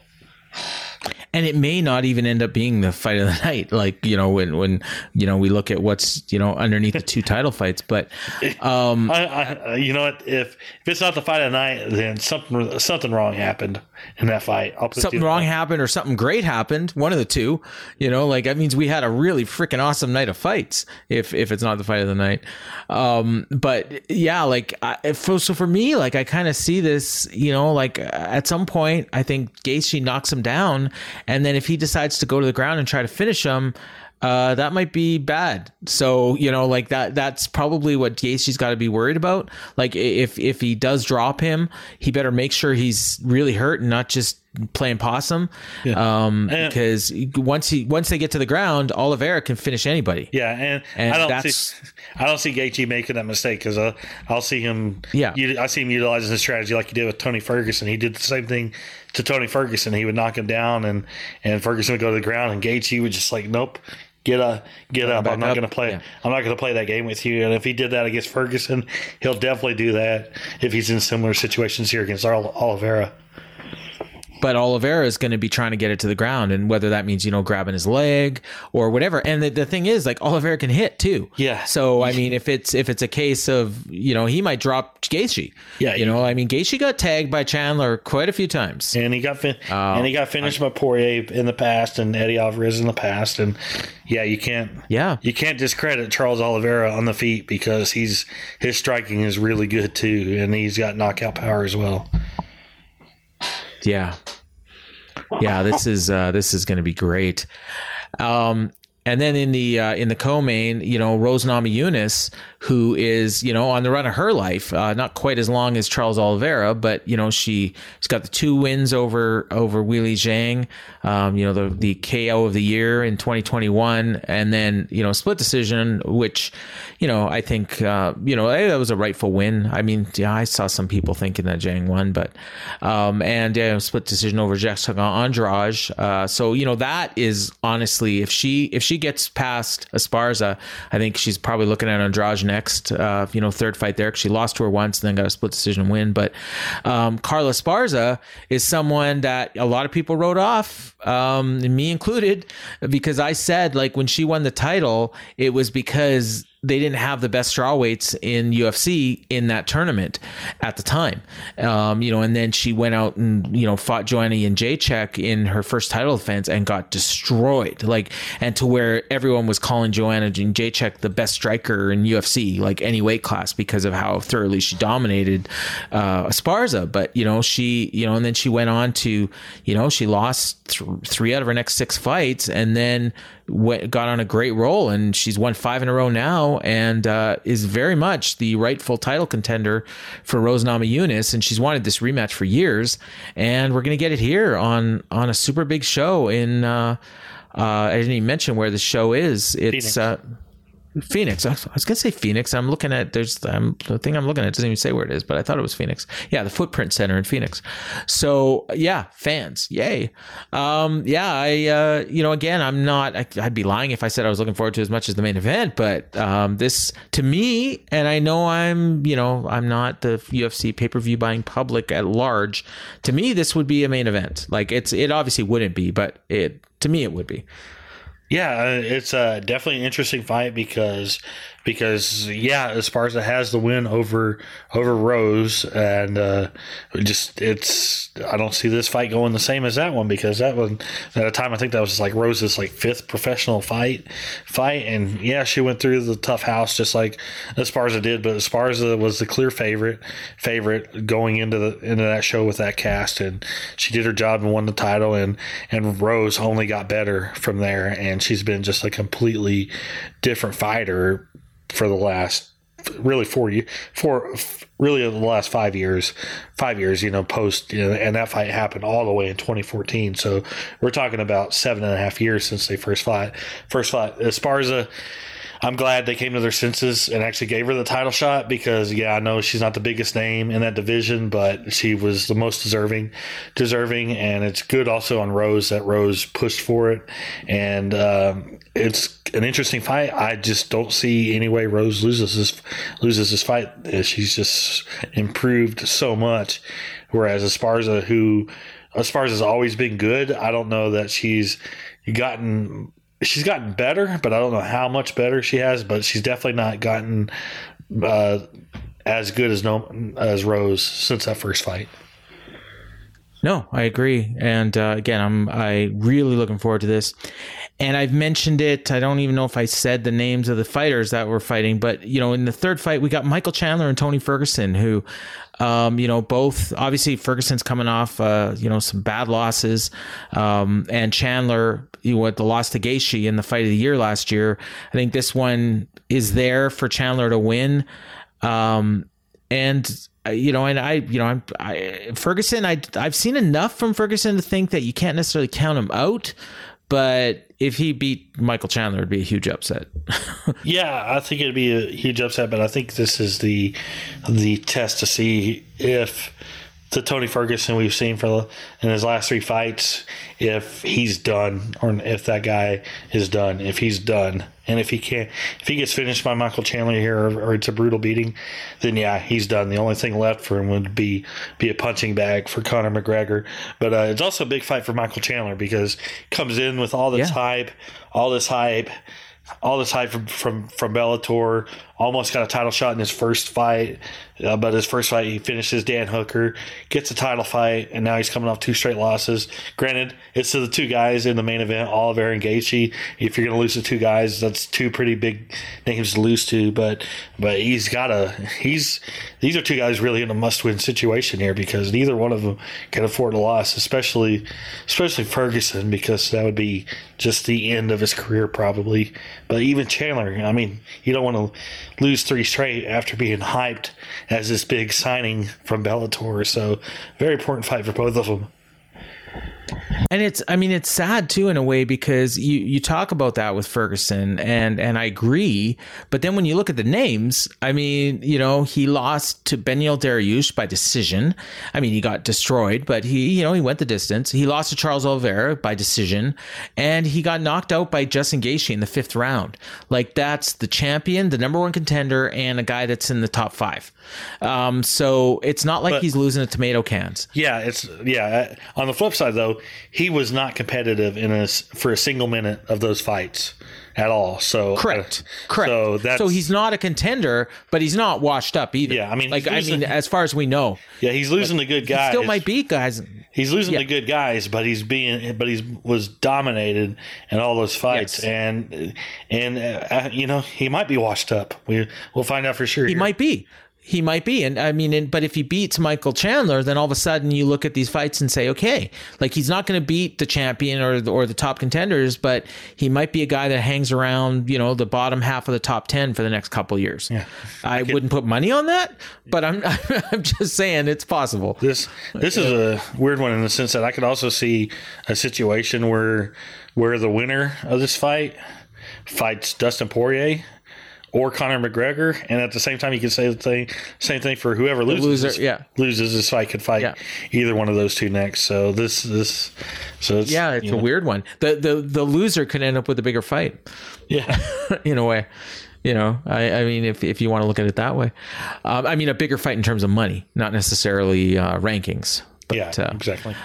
and it may not even end up being the fight of the night like you know when when you know we look at what's you know underneath the two title fights but um I, I, you know what if if it's not the fight of the night then something something wrong happened in that fight something wrong happened or something great happened one of the two you know like that means we had a really freaking awesome night of fights if if it's not the fight of the night. Um but yeah like I, so for me like i kind of see this you know like at some point i think gaethje knocks him down and then if he decides to go to the ground and try to finish him, uh, that might be bad. So you know, like that. That's probably what Gaethje's got to be worried about. Like if if he does drop him, he better make sure he's really hurt and not just playing possum. Yeah. Um, because once he once they get to the ground, Oliveira can finish anybody. Yeah, and, and I don't see I don't see Gaethje making that mistake because uh, I'll see him. Yeah, I see him utilizing his strategy like he did with Tony Ferguson. He did the same thing to Tony Ferguson. He would knock him down, and and Ferguson would go to the ground, and Gaethje would just like, nope, get up, get up. I'm not going to play. Yeah. I'm not going to play that game with you. And if he did that against Ferguson, he'll definitely do that if he's in similar situations here against Oliveira but Oliveira is going to be trying to get it to the ground, and whether that means you know grabbing his leg or whatever. And the, the thing is, like Oliveira can hit too. Yeah. So I mean, if it's if it's a case of you know he might drop Gaethje. Yeah. You know, I mean Gaethje got tagged by Chandler quite a few times, and he got fin- uh, and he got finished I, by Poirier in the past and Eddie Alvarez in the past, and yeah, you can't. Yeah. You can't discredit Charles Oliveira on the feet because he's his striking is really good too, and he's got knockout power as well. Yeah. Yeah, this is uh, this is going to be great. Um, and then in the uh, in the co-main, you know, Rose Namajunas, who is you know on the run of her life, uh, not quite as long as Charles Oliveira, but you know she she's got the two wins over over Weili Zhang, um, you know the the KO of the year in 2021, and then you know split decision, which you know I think uh, you know that was a rightful win. I mean, yeah, I saw some people thinking that Zhang won, but um, and yeah, split decision over Jessica Andrade. Uh, so you know that is honestly, if she if she gets past Esparza, I think she's probably looking at Andrade next. Uh, you know, third fight there. She lost to her once, and then got a split decision win. But um, Carla Esparza is someone that a lot of people wrote off, um, me included, because I said like when she won the title, it was because they didn't have the best straw weights in UFC in that tournament at the time. Um, you know, and then she went out and, you know, fought Joanna Jędrzejczyk in her first title defense and got destroyed. Like, and to where everyone was calling Joanna Jędrzejczyk the best striker in UFC, like any weight class, because of how thoroughly she dominated uh, Esparza. But, you know, she, you know, and then she went on to, you know, she lost th- three out of her next six fights and then went, got on a great roll and she's won five in a row now and uh, is very much the rightful title contender for Rose Namajunas and she's wanted this rematch for years and we're gonna get it here on on a super big show in uh, uh, I didn't even mention where the show is. It's uh, Phoenix. I was gonna say Phoenix. I'm looking at there's the thing I'm looking at doesn't even say where it is, but I thought it was Phoenix. Yeah, the Footprint Center in Phoenix. So yeah, fans, yay. Um, yeah, I uh, you know again I'm not. I, would be lying if I said I was looking forward to as much as the main event, but um, this to me, and I know I'm you know I'm not the UFC pay per view buying public at large. To me, this would be a main event. Like it's it obviously wouldn't be, but it to me it would be. Yeah, uh, it's uh, definitely an interesting fight because because yeah, Esparza has the win over over Rose, and uh, just it's I don't see this fight going the same as that one because that one at a time I think that was like Rose's like fifth professional fight fight, and yeah, she went through the tough house just like Esparza did, but Esparza was the clear favorite favorite going into the into that show with that cast, and she did her job and won the title, and and Rose only got better from there, and she's been just a completely different fighter for the last really four years, four really the last five years, five years, you know, post, you know, and that fight happened all the way in 2014. So we're talking about seven and a half years since they first fought. First fought Esparza I'm glad they came to their senses and actually gave her the title shot because yeah, I know she's not the biggest name in that division, but she was the most deserving, deserving, and it's good also on Rose that Rose pushed for it, and um, it's an interesting fight. I just don't see any way Rose loses this loses this fight. She's just improved so much, whereas Esparza, who Esparza has always been good, I don't know that she's gotten she's gotten better, but I don't know how much better she has. But she's definitely not gotten uh, as good as no as Rose since that first fight. No, I agree, and uh, again, I'm I really looking forward to this. And I've mentioned it. I don't even know if I said the names of the fighters that were fighting, but you know, in the third fight, we got Michael Chandler and Tony Ferguson, who, um, you know, both obviously Ferguson's coming off, uh, you know, some bad losses, um, and Chandler, you know, the loss to Gaethje in the fight of the year last year. I think this one is there for Chandler to win, um, and you know, and I, you know, I'm I, Ferguson. I I've seen enough from Ferguson to think that you can't necessarily count him out, but if he beat Michael Chandler, it'd be a huge upset. yeah, I think it'd be a huge upset, but I think this is the the test to see if the Tony Ferguson we've seen for in his last three fights, if he's done or if that guy is done. If he's done, and if he can't, if he gets finished by Michael Chandler here, or, or, it's a brutal beating, then yeah, he's done. The only thing left for him would be be a punching bag for Conor McGregor. But uh, it's also a big fight for Michael Chandler because comes in with all this yeah. hype, all this hype all this hype from, from from Bellator. Almost got a title shot in his first fight, uh, but his first fight he finishes Dan Hooker, gets a title fight, and now he's coming off two straight losses. Granted, it's to the two guys in the main event, Oliver and Gaethje. If you're going to lose to two guys, that's two pretty big names to lose to. But but he's got a he's these are two guys really in a must win situation here because neither one of them can afford a loss, especially especially Ferguson because that would be just the end of his career probably. But even Chandler, I mean, you don't want to lose three straight after being hyped as this big signing from Bellator. So, very important fight for both of them. And it's, I mean, it's sad too in a way because you you talk about that with Ferguson, and and I agree. But then when you look at the names, I mean, you know, he lost to Beneil Dariush by decision. I mean, he got destroyed, but he, you know, he went the distance. He lost to Charles Oliveira by decision, and he got knocked out by Justin Gaethje in the fifth round. Like that's the champion, the number one contender, and a guy that's in the top five. Um, so it's not like but, he's losing to tomato cans. Yeah, it's yeah. On the flip side, though he was not competitive in a for a single minute of those fights at all. So correct, uh, correct. So, that's, so he's not a contender, but he's not washed up either. Yeah, I mean, like losing, I mean, as far as we know, yeah, he's losing like, the good guys. still might beat guys. He's losing yeah. the good guys, but he's being, but he's was dominated in all those fights, yes. and and uh, you know he might be washed up. We we'll find out for sure. He here. might be he might be. And I mean, and, but if he beats Michael Chandler, then all of a sudden you look at these fights and say, okay, like he's not going to beat the champion or the, or the top contenders, but he might be a guy that hangs around, you know, the bottom half of the top 10 for the next couple years. Yeah. I, I could, wouldn't put money on that, but I'm, I'm just saying it's possible. This, this is a weird one in the sense that I could also see a situation where, where the winner of this fight fights Dustin Poirier or Conor McGregor, and at the same time, you can say the thing, same thing for whoever loses. Loser, this, yeah. loses this fight could fight yeah. either one of those two next. So this this so it's, yeah, it's a know. weird one. The the the loser could end up with a bigger fight. Yeah, in a way. You know, I, I mean, if if you want to look at it that way, um, I mean, a bigger fight in terms of money, not necessarily uh, rankings. But, yeah, uh, exactly.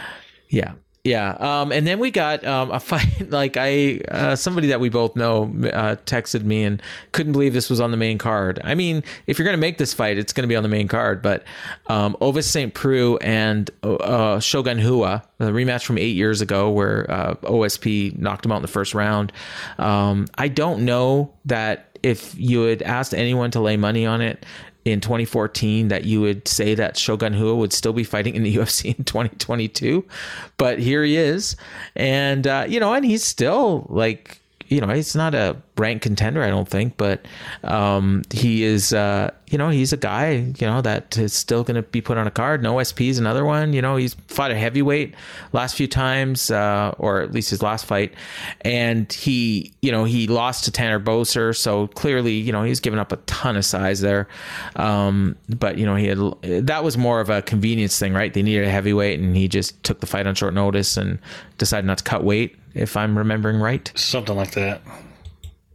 Yeah. Yeah, um, and then we got um, a fight. Like I, uh, somebody that we both know uh, texted me and couldn't believe this was on the main card. I mean, if you're going to make this fight, it's going to be on the main card. But um, Ovince St. Preux and uh, Shogun Rua, the rematch from eight years ago, where uh, OSP knocked him out in the first round. Um, I don't know that if you had asked anyone to lay money on it, in 2014 that you would say that Shogun Rua would still be fighting in the UFC in 2022, but here he is, and uh, you know, and he's still like you know, he's not a ranked contender, I don't think, but um, he is, uh, you know, he's a guy, you know, that is still going to be put on a card. No SP is another one. You know, he's fought a heavyweight last few times, uh, or at least his last fight, and he, you know, he lost to Tanner Boser, so clearly, you know, he's given up a ton of size there. Um, but you know, he had that was more of a convenience thing, right? They needed a heavyweight, and he just took the fight on short notice and decided not to cut weight if I'm remembering right. Something like that.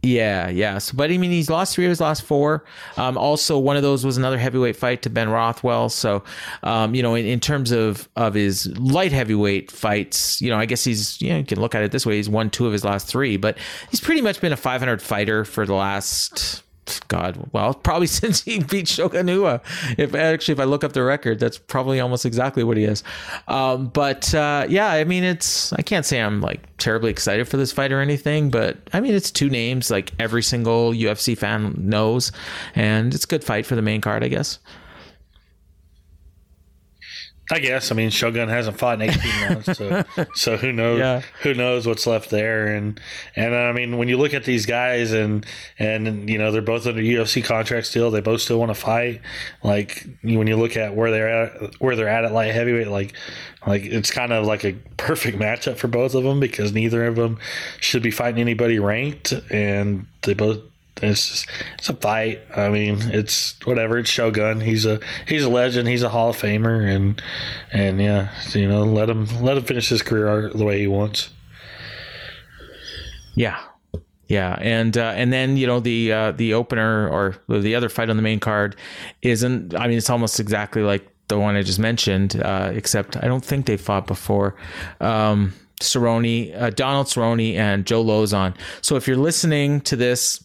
Yeah, yeah. So, but I mean, he's lost three of his last four. Um, also, one of those was another heavyweight fight to Ben Rothwell. So, um, you know, in, in, terms of of his light heavyweight fights, you know, I guess he's you know you can look at it this way: he's won two of his last three, but he's pretty much been a 500 fighter for the last God, well, probably since he beat Shogun Rua. If actually, if I look up the record, that's probably almost exactly what he is. Um, but uh, yeah, I mean, it's I can't say I'm like terribly excited for this fight or anything, but I mean, it's two names like every single UFC fan knows, and it's a good fight for the main card, I guess. I guess. I mean, Shogun hasn't fought in 18 months, so so who knows? Yeah. Who knows what's left there? And and I mean, when you look at these guys and and you know they're both under UFC contract still, they both still want to fight. Like when you look at where they're at, where they're at at light heavyweight, like like it's kind of like a perfect matchup for both of them because neither of them should be fighting anybody ranked, and they both it's it's a fight. I mean, it's whatever. It's Shogun. He's a he's a legend. He's a Hall of Famer, and and yeah, you know, let him let him finish his career the way he wants. Yeah, yeah, and uh, and then you know the uh, the opener or the other fight on the main card isn't. I mean, it's almost exactly like the one I just mentioned, uh, except I don't think they fought before. Um, Cerrone, uh, Donald Cerrone, and Joe Lauzon. So if you're listening to this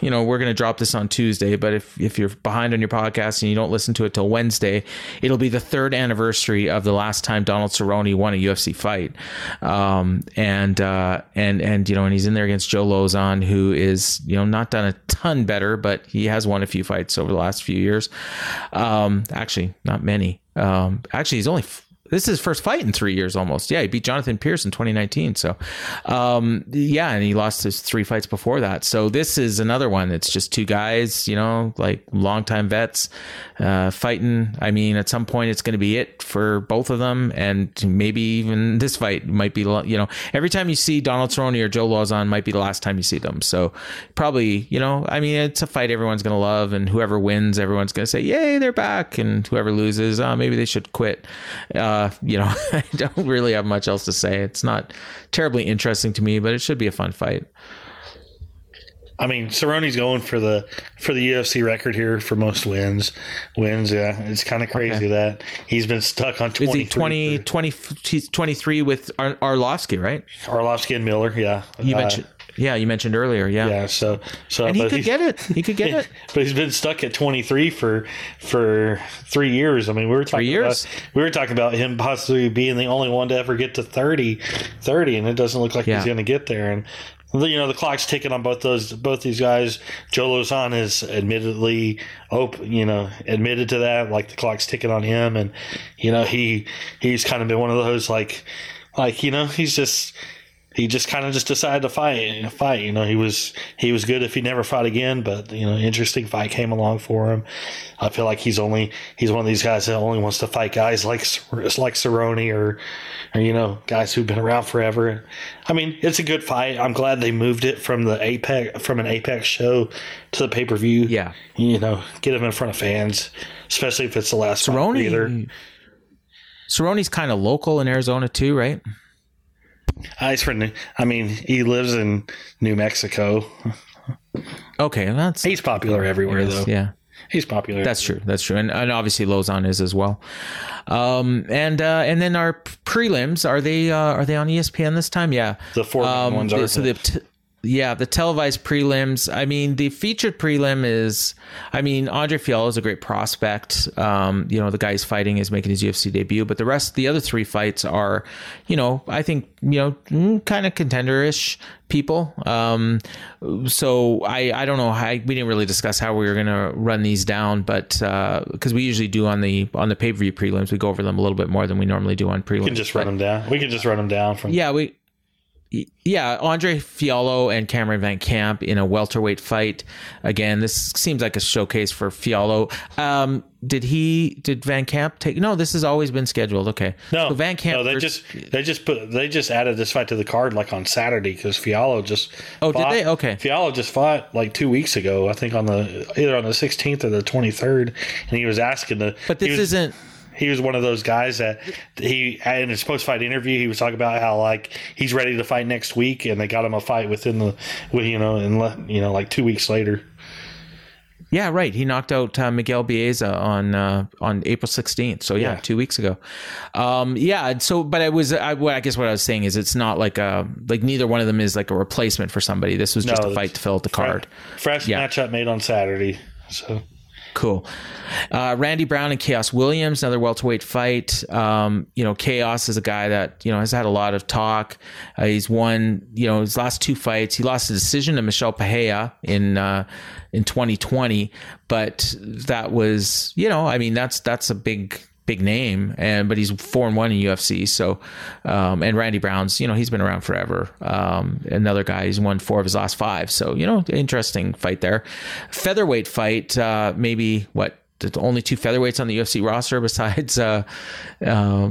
you know, we're going to drop this on Tuesday, but if, if you're behind on your podcast and you don't listen to it till Wednesday, it'll be the third anniversary of the last time Donald Cerrone won a UFC fight. Um, and, uh, and, and, you know, and he's in there against Joe Lauzon, who is, you know, not done a ton better, but he has won a few fights over the last few years. Um, actually, not many. Um, actually, he's only this is his first fight in three years almost. Yeah, he beat Jonathan Pearce in 2019. So, um, yeah, and he lost his three fights before that. So this is another one. It's just two guys, you know, like longtime vets uh, fighting. I mean, at some point, it's going to be it for both of them, and maybe even this fight might be. You know, every time you see Donald Cerrone or Joe Lauzon, might be the last time you see them. So probably, you know, I mean, it's a fight everyone's going to love, and whoever wins, everyone's going to say, "Yay, they're back!" And whoever loses, uh, maybe they should quit. Uh, uh, you know, I don't really have much else to say. It's not terribly interesting to me, but it should be a fun fight. I mean, Cerrone's going for the for the UFC record here for most wins. Wins, yeah. It's kind of crazy okay. that he's been stuck on 20, 20, 20 he's 23 with Ar- Arlovsky, right? Arlovsky and Miller, yeah. You uh, mentioned yeah, you mentioned earlier. Yeah, yeah. So, so and he could get it. He could get it. But he's been stuck at 23 for for three years. I mean, we were talking three years. About, we were talking about him possibly being the only one to ever get to 30, 30 and it doesn't look like yeah. he's going to get there. And you know the clock's ticking on both those both these guys. Joe Lauzon is admittedly open, you know, admitted to that. Like the clock's ticking on him, and you know he he's kind of been one of those like like you know he's just he just kind of just decided to fight fight you know he was he was good if he never fought again but you know interesting fight came along for him. I feel like he's only he's one of these guys that only wants to fight guys like like Cerrone or or you know guys who've been around forever. I mean it's a good fight. I'm glad they moved it from the apex from an apex show to the pay-per-view. Yeah. You know get him in front of fans especially if it's the last Cerrone either. Cerrone's kind of local in Arizona too, right? Uh, he's from. I mean, he lives in New Mexico. Okay, that's he's popular everywhere though. Yeah, He's popular. That's true. That's true. And, and obviously Lauzon is as well. Um, and uh, and then our prelims are they uh, are they on ESPN this time? Yeah, the four um, ones are. So the t- yeah, the televised prelims. I mean, the featured prelim is. I mean, Andre Fialho is a great prospect. Um, you know, the guy he's fighting is making his UFC debut, but the rest, the other three fights are, you know, I think you know, mm, kind of contenderish people. Um, so I I don't know how we didn't really discuss how we were gonna run these down, but because uh, we usually do on the on the pay per view prelims, we go over them a little bit more than we normally do on prelims. We can just run them down. We can just run them down from. Yeah, we yeah, Andre Fialho and Cameron Van Camp in a welterweight fight. Again, this seems like a showcase for Fialho. Um, did he? Did Van Camp take? No, this has always been scheduled. Okay, no, so Van Camp. No, they just they just put they just added this fight to the card like on Saturday because Fialho just. Oh, fought, did they? Okay. Fialho just fought like two weeks ago. I think on the either on the 16th or the 23rd, and he was asking the. But this was, isn't he was one of those guys that he had in his post fight interview he was talking about how like he's ready to fight next week and they got him a fight within the you know in you know like two weeks later. Yeah, right. He knocked out uh, Miguel Baeza on uh, on April sixteenth. So yeah, yeah, two weeks ago. Um, yeah. So, but I was, I, well, I, guess what I was saying is, it's not like a like neither one of them is like a replacement for somebody. This was just no, a fight to fill out the card. Fresh, fresh yeah. matchup made on Saturday. So Cool. Uh, Randy Brown and Khaos Williams, another welterweight fight. Um, you know, Khaos is a guy that you know has had a lot of talk. Uh, he's won, you know, his last two fights. He lost a decision to Michel Pereira in uh, in 2020, but that was, you know, I mean, that's that's a big big name, and but he's four and one in UFC. So, um, and Randy Brown's, you know, he's been around forever. Um, another guy, he's won four of his last five. So, you know, interesting fight there. Featherweight fight, uh, maybe what the only two featherweights on the UFC roster besides uh, uh,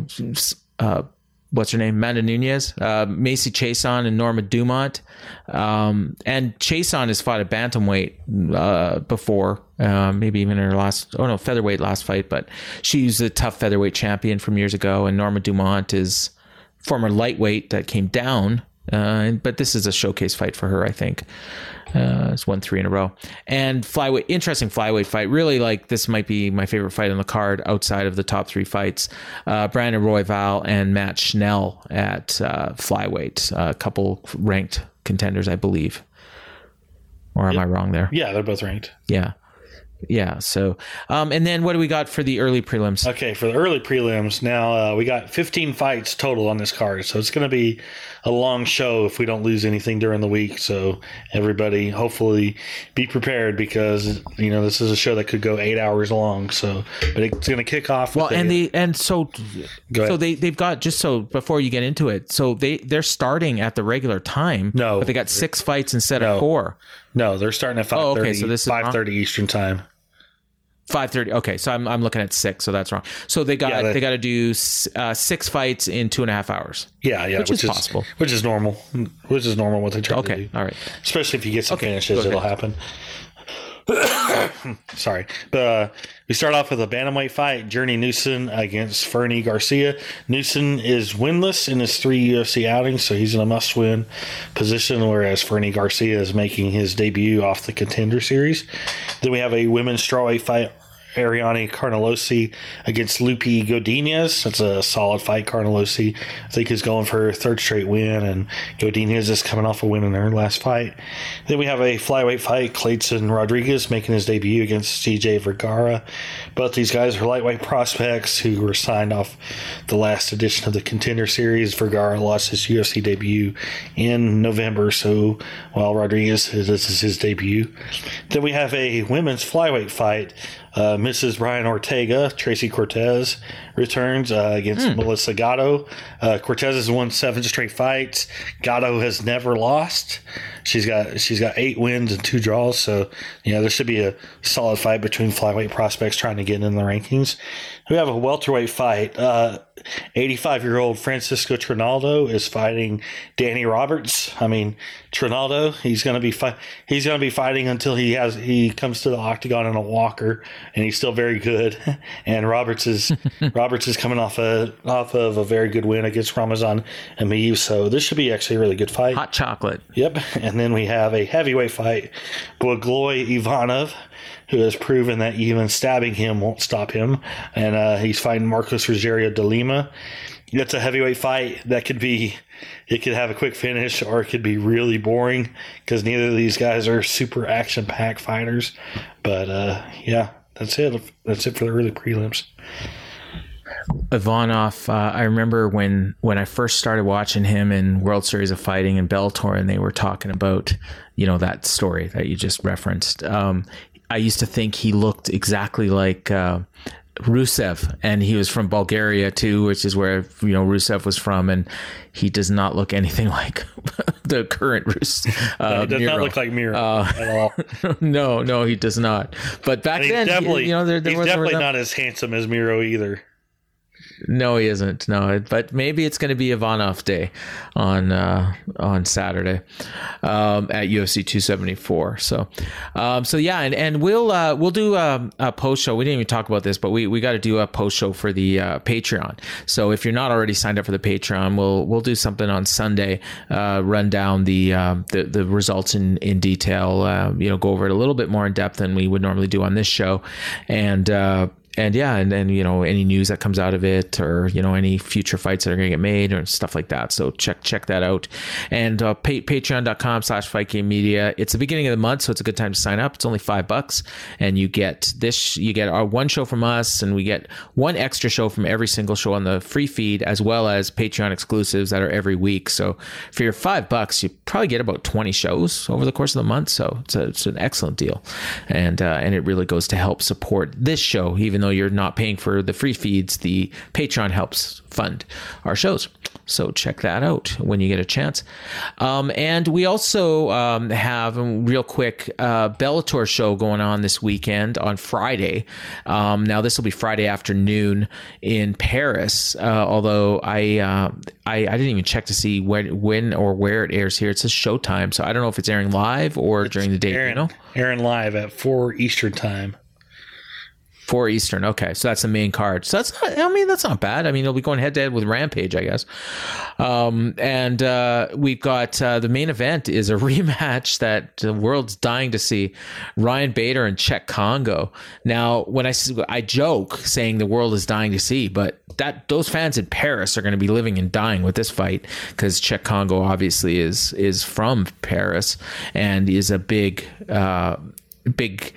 uh, what's her name, Amanda Nunes, uh, Macy Chiasson, and Norma Dumont. Um, and Chiasson has fought at bantamweight uh, before, uh, maybe even in her last, oh no, featherweight last fight, but she's a tough featherweight champion from years ago. And Norma Dumont is former lightweight that came down. Uh, but this is a showcase fight for her, I think. Uh, it's won three in a row. And flyweight, interesting flyweight fight. Really, like this might be my favorite fight on the card outside of the top three fights. Uh, Brandon Royval and Matt Schnell at uh, flyweight, a couple ranked contenders, I believe. Or am I wrong there? Yeah, they're both ranked. Yeah. Yeah. So, um, and then what do we got for the early prelims? Okay, for the early prelims, now uh, we got 15 fights total on this card, so it's going to be a long show if we don't lose anything during the week. So everybody, hopefully, be prepared because you know this is a show that could go eight hours long. So, but it's going to kick off. Well, and the and so so they they've got just so before you get into it, so they they're starting at the regular time. No, but they got six fights instead no. of four. No, they're starting at five thirty. Oh, okay, so this is five thirty Eastern time. Five thirty. Okay, so I'm I'm looking at six, so that's wrong. So they got yeah, they got to do uh, six fights in two and a half hours. Yeah, yeah, which, which is, is, possible, which is normal, which is normal what they try okay, to do. Okay, all right. Especially if you get some okay, finishes, it'll happen. Sorry, but uh, we start off with a bantamweight fight: Journey Newson against Fernie Garcia. Newson is winless in his three UFC outings, so he's in a must-win position. Whereas Fernie Garcia is making his debut off the Contender Series. Then we have a women's strawweight fight: Ariane Carnelossi against Loopy Godinez. That's a solid fight. Carnelossi, I think, is going for her third straight win, and Godinez is coming off a win in her last fight. Then we have a flyweight fight. Kleydson Rodrigues making his debut against CJ Vergara. Both these guys are lightweight prospects who were signed off the last edition of the Contender Series. Vergara lost his UFC debut in November, so while Rodrigues, this is his debut. Then we have a women's flyweight fight. Uh, Mrs. Brian Ortega, Tracy Cortez returns uh, against mm. Melissa Gatto. Uh, Cortez has won seven straight fights. Gatto has never lost. She's got she's got eight wins and two draws. So yeah, there should be a solid fight between flyweight prospects trying to get in the rankings. We have a welterweight fight. Uh, 85 year old Francisco Trinaldo is fighting Danny Roberts. I mean, Trinaldo, he's going to be fi- he's going to be fighting until he has he comes to the octagon in a walker, and he's still very good. And Roberts is Roberts is coming off a off of a very good win against Ramazan Emeev, so this should be actually a really good fight. Hot chocolate. Yep. And then we have a heavyweight fight. Blagoy Ivanov, who has proven that even stabbing him won't stop him. And uh, he's fighting Marcos Rogerio de Lima. It's a heavyweight fight that could be, it could have a quick finish or it could be really boring because neither of these guys are super action packed fighters. But uh, yeah, that's it. That's it for the early prelims. Ivanov, uh, I remember when when I first started watching him in World Series of Fighting and Bellator, and they were talking about you know that story that you just referenced. Um, I used to think he looked exactly like uh, Rusev, and he was from Bulgaria too, which is where you know Rusev was from, and he does not look anything like the current Rusev. Uh, he does Miro. not look like Miro Uh, at all. no, no, he does not. But back then, definitely, you know, there, there he's was definitely not as handsome as Miro either. No, he isn't. No, but maybe it's going to be Ivanov Day on uh, on Saturday um, at UFC 274. So, um, so yeah, and, and we'll uh, we'll do a, a post show. We didn't even talk about this, but we, we got to do a post show for the uh, Patreon. So if you're not already signed up for the Patreon, we'll we'll do something on Sunday, uh, run down the, uh, the the results in in detail. Uh, you know, go over it a little bit more in depth than we would normally do on this show, and. And yeah, and then you know any news that comes out of it, or you know any future fights that are going to get made, or stuff like that. So check check that out. And uh, pa- Patreon.com/slash Fight Game Media. It's the beginning of the month, so it's a good time to sign up. It's only five bucks, and you get this. You get our one show from us, and we get one extra show from every single show on the free feed, as well as Patreon exclusives that are every week. So for your five bucks, you probably get about twenty shows over the course of the month. So it's, a, it's an excellent deal, and uh, and it really goes to help support this show, even though you're not paying for the free feeds. The Patreon helps fund our shows. So check that out when you get a chance. Um, and we also um, have a real quick uh, Bellator show going on this weekend on Friday. Um, now this will be Friday afternoon in Paris. Uh, although I, uh, I I didn't even check to see when when or where it airs here. It says Showtime, so I don't know if it's airing live or during the day. Aaron, You know, Aaron live at four Eastern time. Four Eastern. Okay, so that's the main card. So that's not, I mean that's not bad. I mean it'll be going head to head with Rampage, I guess. Um, and uh, we've got uh, the main event is a rematch that the world's dying to see: Ryan Bader and Cheick Kongo. Now, when I I joke saying the world is dying to see, but that those fans in Paris are going to be living and dying with this fight because Cheick Kongo obviously is is from Paris and is a big uh, big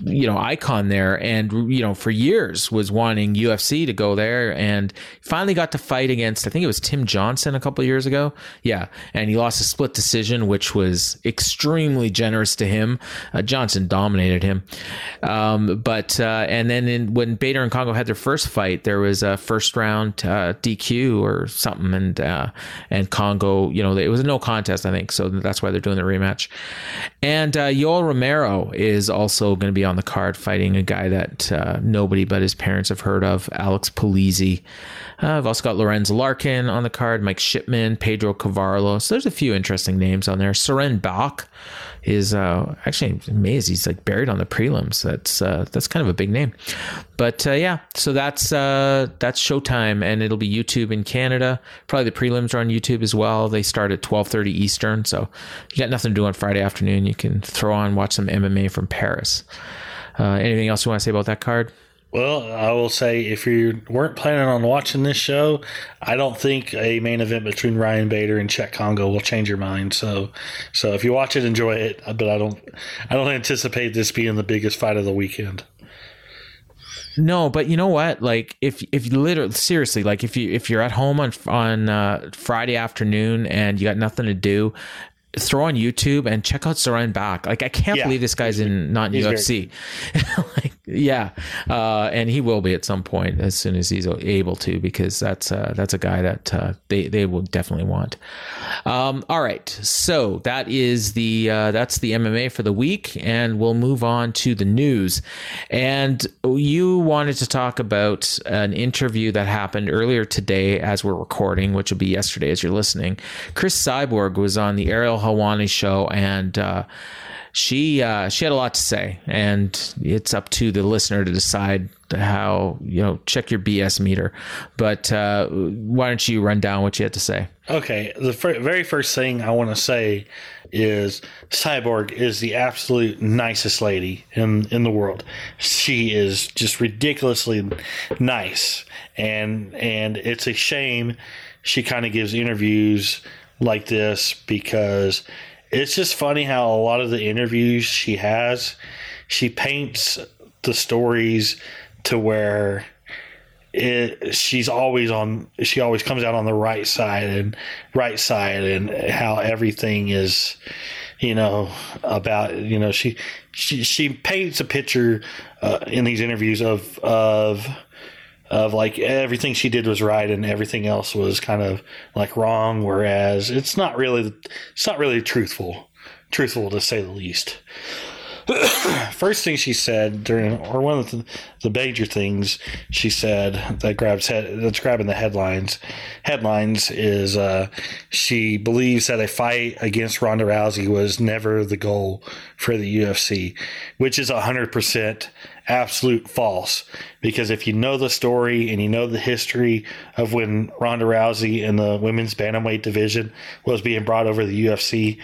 you know icon there. And you know for years was wanting UFC to go there and finally got to fight against I think it was Tim Johnson a couple years ago. Yeah. And he lost a split decision which was extremely generous to him. Uh, Johnson dominated him. Um, but uh, and then in, when Bader and Kongo had their first fight there was a first round uh, DQ or something. And uh, and Kongo you know it was a no contest I think. So that's why they're doing the rematch. And uh, Yoel Romero is also going to be on the card fighting a guy that uh, nobody but his parents have heard of, Alex Polizzi. Uh, I've also got Lorenz Larkin on the card, Mike Shipman, Pedro Carvalho. So there's a few interesting names on there. Soren Bak is uh, actually amazed. He's like buried on the prelims. That's uh, that's kind of a big name. But uh, yeah, so that's uh, that's Showtime, and it'll be YouTube in Canada. Probably the prelims are on YouTube as well. They start at twelve thirty Eastern, so you got nothing to do on Friday afternoon. You can throw on watch some MMA from Paris. Uh, anything else you want to say about that card? Well, I will say if you weren't planning on watching this show, I don't think a main event between Ryan Bader and Cheick Kongo will change your mind. So, so if you watch it, enjoy it. But I don't, I don't anticipate this being the biggest fight of the weekend. No, but you know what? Like, if if you literally seriously, like if you if you're at home on on uh, Friday afternoon and you got nothing to do, throw on YouTube and check out Soren Bak. Like I can't Yeah. believe this guy's in not in he's UFC. like, yeah, uh, and he will be at some point as soon as he's able to, because that's uh, that's a guy that uh, they they will definitely want. Um, all right, so that is the uh, that's the MMA for the week, and we'll move on to the news. And you wanted to talk about an interview that happened earlier today, as we're recording, which will be yesterday as you're listening. Cris Cyborg was on the Ariel Helwani show, and uh, she uh, she had a lot to say, and it's up to the listener to decide how you know check your BS meter. But uh, why don't you run down what you had to say? Okay, the fir- very first thing I want to say is Cyborg is the absolute nicest lady in in the world. She is just ridiculously nice, and and it's a shame she kind of gives interviews like this because it's just funny how a lot of the interviews she has, she paints the stories to where it, she's always on she always comes out on the right side and right side and how everything is you know about you know she she she paints a picture uh, in these interviews of of of like everything she did was right and everything else was kind of like wrong whereas it's not really it's not really truthful truthful to say the least first thing she said during or one of the, the major things she said that grabs head that's grabbing the headlines headlines is uh, she believes that a fight against Ronda Rousey was never the goal for the UFC which is 100% absolute false. Because if you know the story and you know the history of when Ronda Rousey in the women's bantamweight division was being brought over the UFC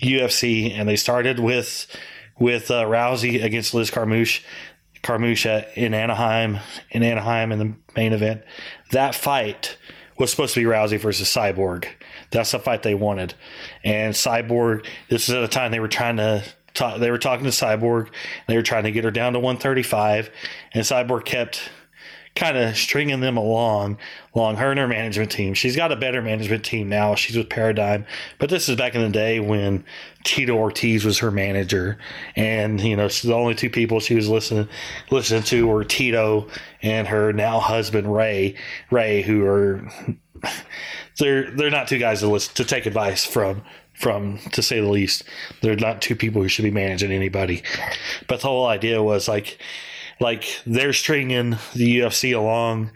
UFC and they started with with uh, Rousey against Liz Carmouche, Carmouche at- in Anaheim, in Anaheim in the main event. That fight was supposed to be Rousey versus Cyborg. That's the fight they wanted, and Cyborg. This is at a time they were trying to. Talk, they were talking to Cyborg. They were trying to get her down to 135, and Cyborg kept kind of stringing them along, along her and her management team. She's got a better management team now. She's with Paradigm, but this is back in the day when Tito Ortiz was her manager, and you know the only two people she was listening listening to were Tito and her now husband Ray. Ray, who are they're they're not two guys to listen, to take advice from from to say the least. They're not two people who should be managing anybody. But the whole idea was like like they're stringing the UFC along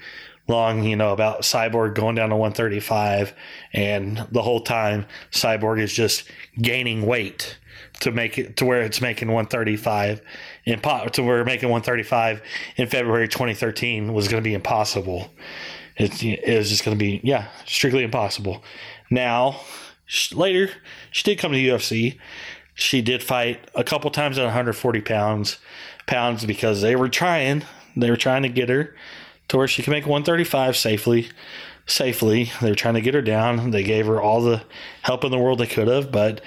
long, you know, about Cyborg going down to 135 and the whole time Cyborg is just gaining weight to make it to where it's making 135 in po- to where making 135 in February 2013 was going to be impossible. It, it was just going to be yeah, strictly impossible. Now, later she did come to the UFC. She did fight a couple times at 140 pounds pounds because they were trying. They were trying to get her to where she could make 135 safely safely. They were trying to get her down. They gave her all the help in the world they could have but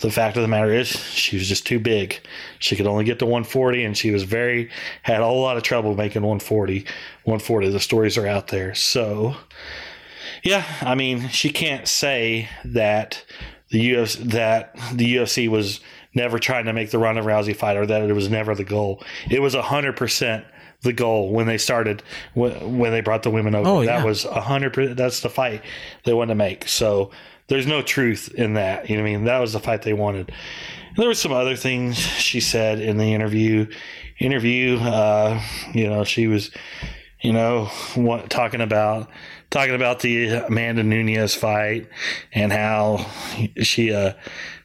the fact of the matter is she was just too big. She could only get to 140 and she was very had a whole lot of trouble making 140 140 the stories are out there. So yeah i mean she can't say that the UFC that the UFC was never trying to make the Ronda Rousey fight or that it was never the goal. It was hundred percent the goal when they started when, when they brought the women over. Oh, that yeah. was hundred percent. That's the fight they wanted to make. So there's no truth in that. You know what I mean? That was the fight they wanted. There were some other things she said in the interview. Interview, uh, you know, she was, you know, what, talking about talking about the Amanda Nunes fight and how she uh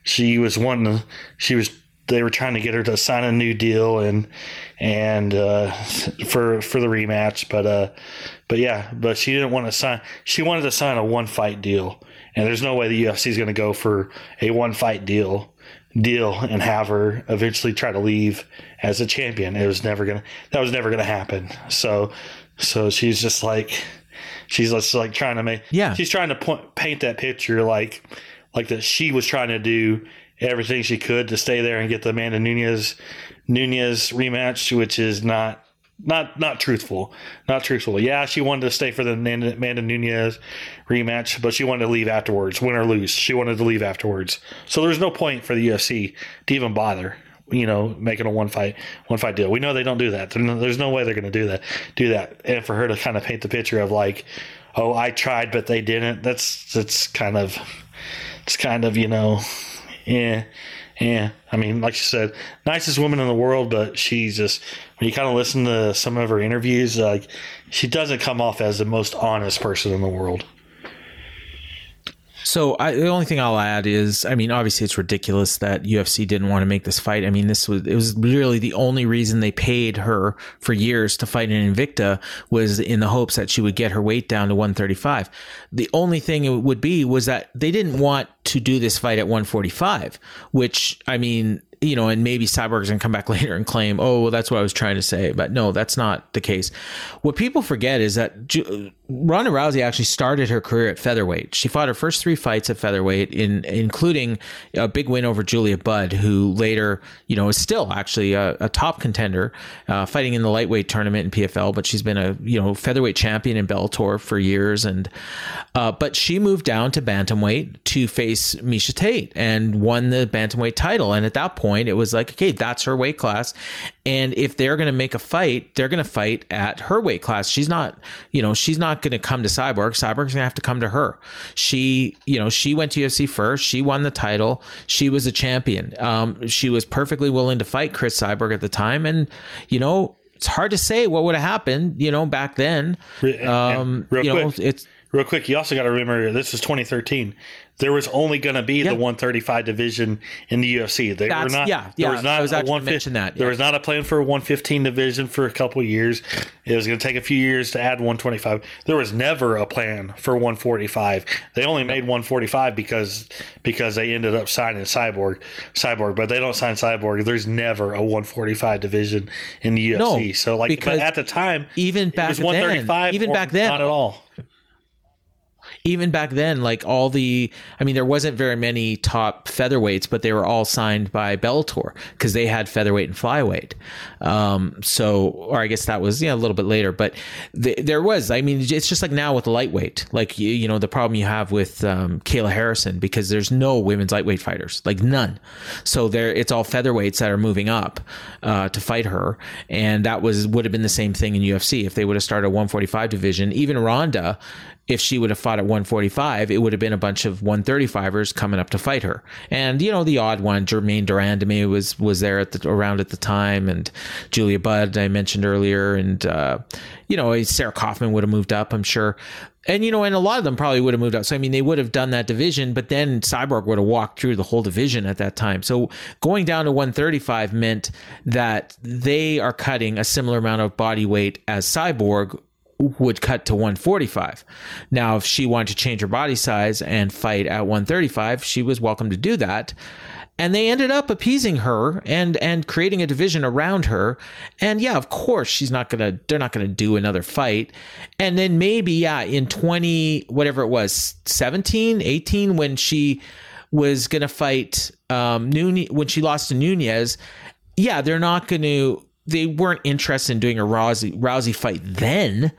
she was wanting she was they were trying to get her to sign a new deal and and uh for for the rematch but uh but yeah but she didn't want to sign she wanted to sign a one fight deal. And there's no way the UFC is going to go for a one fight deal deal and have her eventually try to leave as a champion. It was never to that was never to happen. So so she's just like she's just like trying to make Yeah. she's trying to point, paint that picture like like that she was trying to do everything she could to stay there and get the Amanda Nunes Nunes rematch, which is not not not truthful, not truthful. Yeah, she wanted to stay for the Amanda Nunes rematch, but she wanted to leave afterwards, win or lose. She wanted to leave afterwards, so there's no point for the UFC to even bother. You know, making a one fight one fight deal. We know they don't do that. There's no way they're going to do that. Do that, and for her to kind of paint the picture of like, oh, I tried, but they didn't. That's that's kind of, it's kind of you know, yeah yeah, I mean, like she said, nicest woman in the world, but she's just when you kind of listen to some of her interviews, like she doesn't come off as the most honest person in the world. So I, the only thing I'll add is, I mean, obviously it's ridiculous that UFC didn't want to make this fight. I mean, this was it was really the only reason they paid her for years to fight in Invicta was in the hopes that she would get her weight down to 135. The only thing it would be was that they didn't want to do this fight at 145, which I mean, you know, and maybe Cyborg's gonna come back later and claim, oh, well, that's what I was trying to say. But no, that's not the case. What people forget is that Ronda Rousey actually started her career at featherweight. She fought her first three fights at featherweight, in including a big win over Julia Budd, who later, you know, is still actually a, a top contender, uh, fighting in the lightweight tournament in PFL. But she's been a you know featherweight champion in Bellator for years, and uh, but she moved down to bantamweight to face Miesha Tate and won the bantamweight title. And at that point, it was like, okay, that's her weight class, and if they're going to make a fight, they're going to fight at her weight class. She's not, you know, she's not going to come to Cyborg. Cyborg's going to have to come to her. She, you know, she went to UFC first. She won the title. She was a champion. Um, she was perfectly willing to fight Cris Cyborg at the time. And, you know, it's hard to say what would have happened, you know, back then. Um, real you quick, know, it's real quick. You also got to remember this is 2013 there was only going to be yeah. the 135 division in the UFC. They That's, were not. Yeah, yeah. There was not I was a actually mention that. Yeah. There was not a plan for a 115 division for a couple years. It was going to take a few years to add 125. There was never a plan for 145. They only made 145 because because they ended up signing Cyborg, Cyborg, but they don't sign Cyborg. There's never a 145 division in the UFC. No, so like, but at the time, even back then, even back then, not at all even back then, like all the, I mean, there wasn't very many top featherweights, but they were all signed by Bellator because they had featherweight and flyweight. Um, so, or I guess that was yeah a little bit later, but the, there was. I mean, it's just like now with lightweight, like you, you know the problem you have with um, Kayla Harrison because there's no women's lightweight fighters, like none. So there, it's all featherweights that are moving up uh, to fight her, and that was would have been the same thing in UFC if they would have started a 145 division. Even Ronda if she would have fought at 145, it would have been a bunch of 135ers coming up to fight her. And you know, the odd one, Germaine de Randamie was was there at the around at the time, and Julia Budd I mentioned earlier, and uh, you know, Sarah Kaufman would have moved up, I'm sure. And you know, and a lot of them probably would have moved up. So I mean, they would have done that division, but then Cyborg would have walked through the whole division at that time. So going down to 135 meant that they are cutting a similar amount of body weight as Cyborg would cut to 145. Now, if she wanted to change her body size and fight at 135, she was welcome to do that. And they ended up appeasing her and and creating a division around her. And yeah, of course, she's not gonna. They're not gonna do another fight. And then maybe yeah, in 20 whatever it was, 17, 18, when she was gonna fight um when she lost to Nunes. Yeah, they're not going to they weren't interested in doing a Rousey Rousey fight then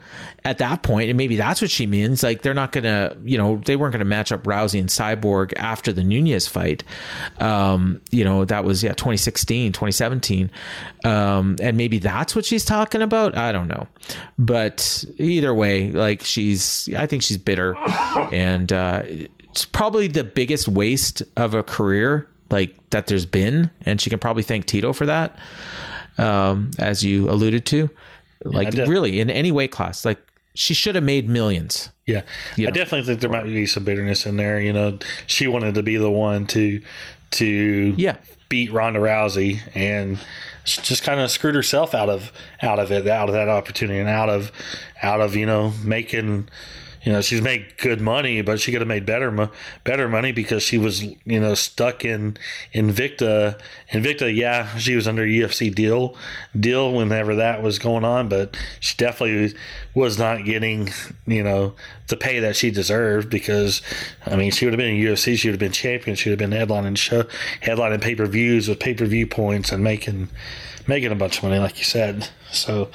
at that point, and maybe that's what she means. Like they're not gonna, you know, they weren't gonna match up Rousey and Cyborg after the Nunes fight. Um, you know, that was yeah 2016, 2017. Um, and maybe that's what she's talking about. I don't know. But either way, like she's I think she's bitter and uh, it's probably the biggest waste of a career like that there's been, and she can probably thank Tito for that um, as you alluded to. Like yeah, really, in any weight class, like she should have made millions. Yeah, you know? I definitely think there might be some bitterness in there. You know, she wanted to be the one to to yeah beat Ronda Rousey and she just kind of screwed herself out of out of it, out of that opportunity, and out of out of you know making you know she's made good money but she could have made better better money because she was you know stuck in Invicta Invicta yeah she was under UFC deal deal whenever that was going on but she definitely was not getting you know the pay that she deserved because I mean she would have been in UFC she would have been champion she would have been headlining show headlining pay-per-views with pay-per-view points and making making a bunch of money like you said. So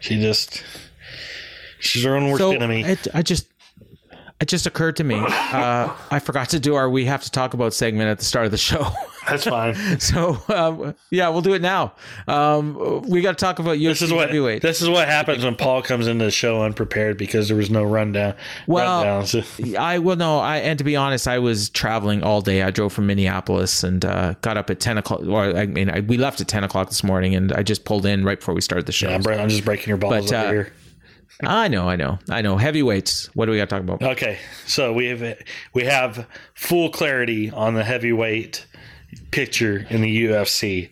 She just she's her own worst So enemy. it, I just it just occurred to me. Uh, I forgot to do our we have to talk about segment at the start of the show. That's fine. so um, yeah, we'll do it now. Um, we got to talk about UFC This is what heavyweight. this is what happens when Paul comes into the show unprepared because there was no rundown. Well, rundowns. I well no, I and to be honest, I was traveling all day. I drove from Minneapolis and uh, got up at ten o'clock. Or I mean, I, we left at ten o'clock this morning, and I just pulled in right before we started the show. I'm, bre- I'm just breaking your balls But, over uh, here. I know, I know, I know. Heavyweights. What do we got to talk about? Okay, so we have we have full clarity on the heavyweight picture in the UFC.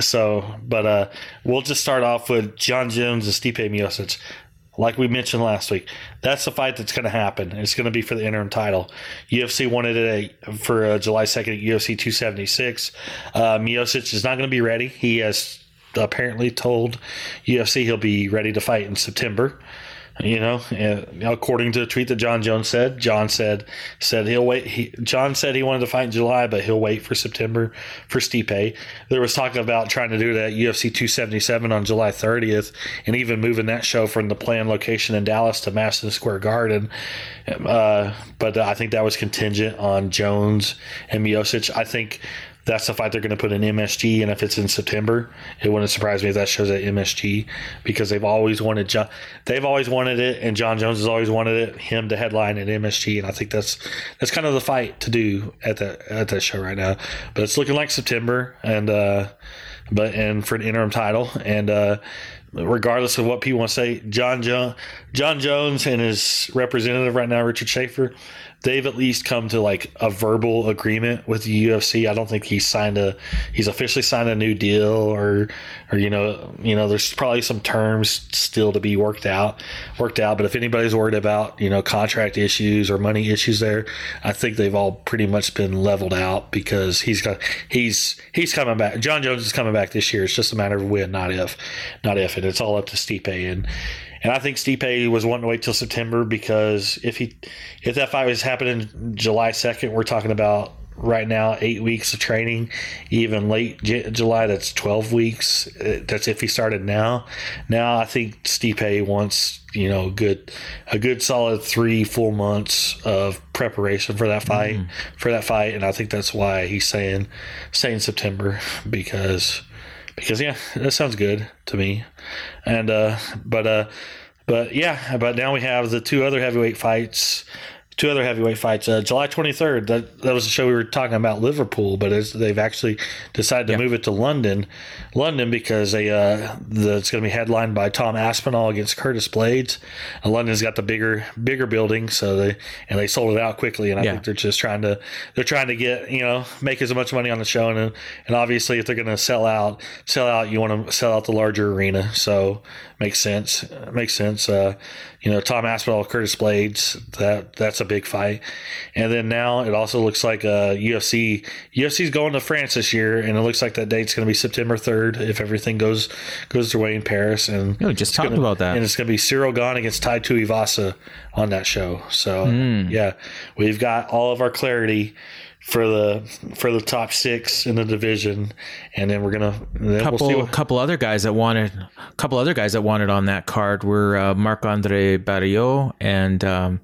So, but uh, we'll just start off with Jon Jones and Stipe Miocic. Like we mentioned last week, that's the fight that's going to happen. It's going to be for the interim title. UFC wanted it a, for uh, July 2nd at UFC 276. Uh, Miocic is not going to be ready. He has apparently told UFC he'll be ready to fight in September. You know, according to a tweet that Jon Jones said, Jon said said he'll wait. He, Jon said he wanted to fight in July, but he'll wait for September for Stipe. There was talk about trying to do that UFC 277 on July 30th, and even moving that show from the planned location in Dallas to Madison Square Garden. Uh, but I think that was contingent on Jones and Miocic. I think that's the fight they're going to put in MSG, and if it's in September, it wouldn't surprise me if that shows at MSG because they've always wanted Jon, they've always wanted it, and Jon Jones has always wanted it, him to headline at MSG, and I think that's that's kind of the fight to do at the at that show right now. But it's looking like September, and uh, but and for an interim title, and uh, regardless of what people want to say, John jo- Jon Jones and his representative right now, Richard Schaefer, they've at least come to like a verbal agreement with the UFC. I don't think he's signed a he's officially signed a new deal or or you know you know there's probably some terms still to be worked out worked out. But if anybody's worried about you know contract issues or money issues there, I think they've all pretty much been leveled out because he's got he's he's coming back. Jon Jones is coming back this year. It's just a matter of when, not if, not if. And it's all up to Stipe and. And I think Stipe was wanting to wait till September because if he, if that fight was happening July second, we're talking about right now eight weeks of training. Even late J- July, that's twelve weeks. Uh, That's if he started now. Now I think Stipe wants you know good a good solid three four months of preparation for that fight for that fight, and I think that's why he's saying saying September because because yeah, that sounds good to me. And uh, but uh, but yeah, but now we have the two other heavyweight fights. Two other heavyweight fights. Uh, July 23rd, that, that was the show we were talking about Liverpool, but it's, they've actually decided to move it to London, London because they uh, the, it's going to be headlined by Tom Aspinall against Curtis Blaydes. And London's got the bigger bigger building, so they and they sold it out quickly. And I Yeah. think they're just trying to they're trying to get you know make as much money on the show, and and obviously if they're going to sell out sell out, you want to sell out the larger arena. So makes sense. Makes sense. Uh, you know, Tom Aspinall, Curtis Blaydes. That that's a big fight. And then now it also looks like uh, UFC UFC's going to France this year, and it looks like that date's going to be September third if everything goes goes their way in Paris. And No, just gonna- about that. And it's going to be Ciryl Gane against Tai Tuivasa on that show. So Hmm. yeah, we've got all of our clarity for the for the top six in the division, and then we're gonna then couple we'll see what, couple other guys that wanted a couple other guys that wanted on that card were uh, Marc Andre Barriault and um,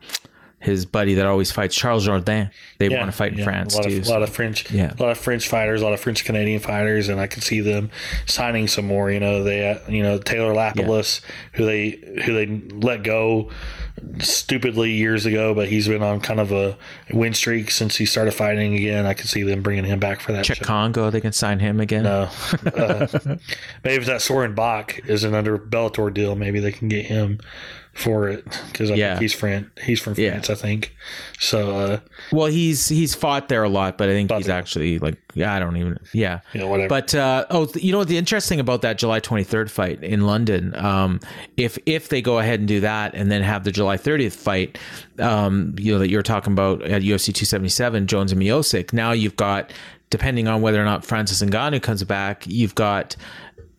his buddy that always fights Charles Jourdain. They want to fight in yeah, France a lot too. Of, a lot of French, Yeah. a lot of French fighters, a lot of French Canadian fighters, and I could see them signing some more. You know, they, you know, Taylor Lapilus, who they who they let go stupidly years ago, but he's been on kind of a win streak since he started fighting again. I could see them bringing him back for that. Cheick. Kongo, they can sign him again. No, uh, maybe if that Soren Bak is an under Bellator deal, maybe they can get him for it because Yeah. he's Fran- he's from Yeah. France, I think. So uh, Well, he's he's fought there a lot, but I think he's there. actually like yeah, I don't even yeah. you know, whatever. But uh, oh, you know what? The interesting about that July 23rd fight in London, um, if if they go ahead and do that, and then have the July 30th fight, um, you know that you're talking about at UFC 277, Jones and Miocic. Now you've got, depending on whether or not Francis Ngannou comes back, you've got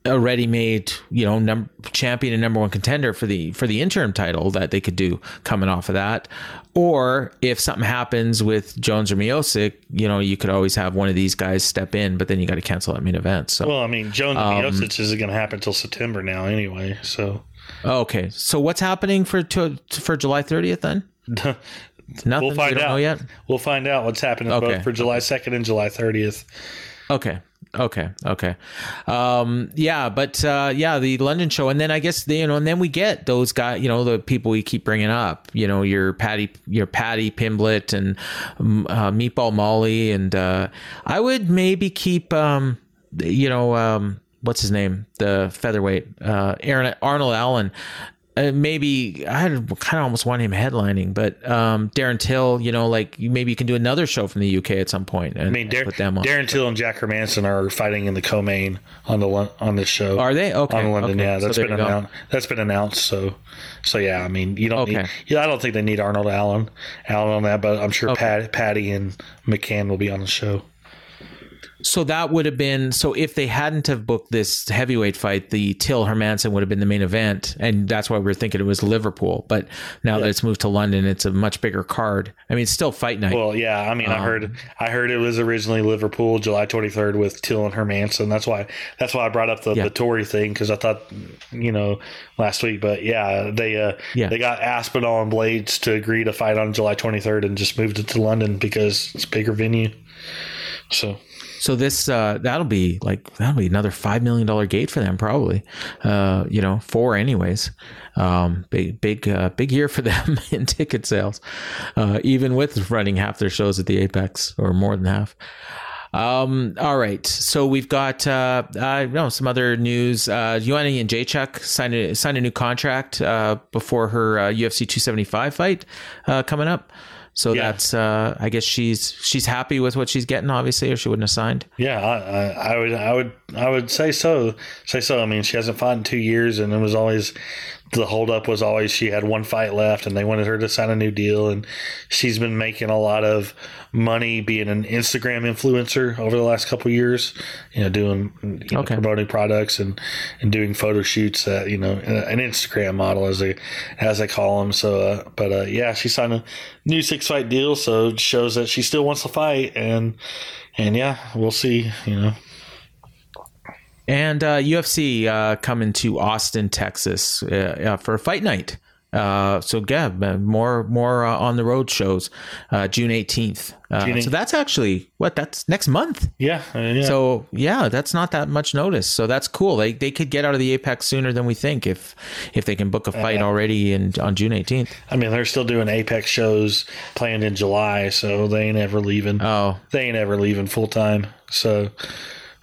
a ready-made, you know, num- champion and number one contender for the for the interim title that they could do coming off of that. Or if something happens with Jones or Miocic, you know, you could always have one of these guys step in, but then you got to cancel that main event. So Well, I mean, Jones Um, and Miocic isn't going to happen until September now, anyway. So okay. So what's happening for to, for July 30th then? Nothing. We'll find we out know yet. We'll find out what's happening Okay. both for July 2nd and July 30th. Okay. Okay. Okay. Um, yeah, but uh, yeah, the London show, and then I guess you know, and then we get those guys, you know, the people we keep bringing up. You know, your Paddy, your Paddy Pimblett, and um, uh, Meatball Molly, and uh, I would maybe keep, um, you know, um, what's his name, the featherweight, uh, Aaron Arnold Allen. Uh, maybe I kind of almost want him headlining, but um, Darren Till, you know, like maybe you can do another show from the UK at some point and, I mean, Dar- put them on. Darren Till and Jack Hermansson are fighting in the co-main on the on this show. Are they okay? on London? okay. Yeah, So that's there been announced. That's been announced. So, so yeah. I mean, you don't. Okay. Need, yeah, I don't think they need Arnold Allen, Allen on that, but I'm sure Pat, Paddy and McCann will be on the show. So that would have been so if they hadn't have booked this heavyweight fight, the Till Hermansson would have been the main event, and that's why we are thinking it was Liverpool. But now that it's moved to London, it's a much bigger card. I mean, it's still fight night. Well, yeah. I mean, I Um, heard I heard it was originally Liverpool, July 23rd, with Till and Hermansson. That's why that's why I brought up the, Yeah. the Tory thing because I thought, you know, last week. But yeah, they uh, Yeah. they got Aspinall and Blaydes to agree to fight on July 23rd and just moved it to London because it's a bigger venue. So So this uh, that'll be like that'll be another five million dollar gate for them probably. Uh, you know, four anyways. Um, big big uh, big year for them in ticket sales, uh, even with running half their shows at the Apex or more than half. Um, all right, so we've got uh, I know some other news. Uh, Joanna Jędrzejczyk signed a signed a new contract uh, before her uh, UFC 275 fight uh, coming up. So Yeah. that's uh, I guess she's she's happy with what she's getting, obviously, or she wouldn't have signed. yeah, I, I, I would I would I would say so. Say so. I mean, she hasn't fought in two years, and it was always the holdup was always she had one fight left, and they wanted her to sign a new deal, and she's been making a lot of money being an Instagram influencer over the last couple of years. You know, doing you know, Okay. promoting products and and doing photo shoots. That you know, an Instagram model as they as they call them. So, uh, but uh, yeah, she signed a new six fight deal, so it shows that she still wants to fight, and and yeah, we'll see. You know. And uh, UFC uh, coming to Austin, Texas uh, uh, for a Fight Night. Uh, so yeah, more more uh, on the road shows, uh, June eighteenth. Uh, so that's actually what that's next month. Yeah, yeah. So yeah, that's not that much notice. So that's cool. They they could get out of the Apex sooner than we think if if they can book a fight already in on June eighteenth. I mean, they're still doing Apex shows planned in July, so they ain't ever leaving. Oh, they ain't ever leaving full time. So,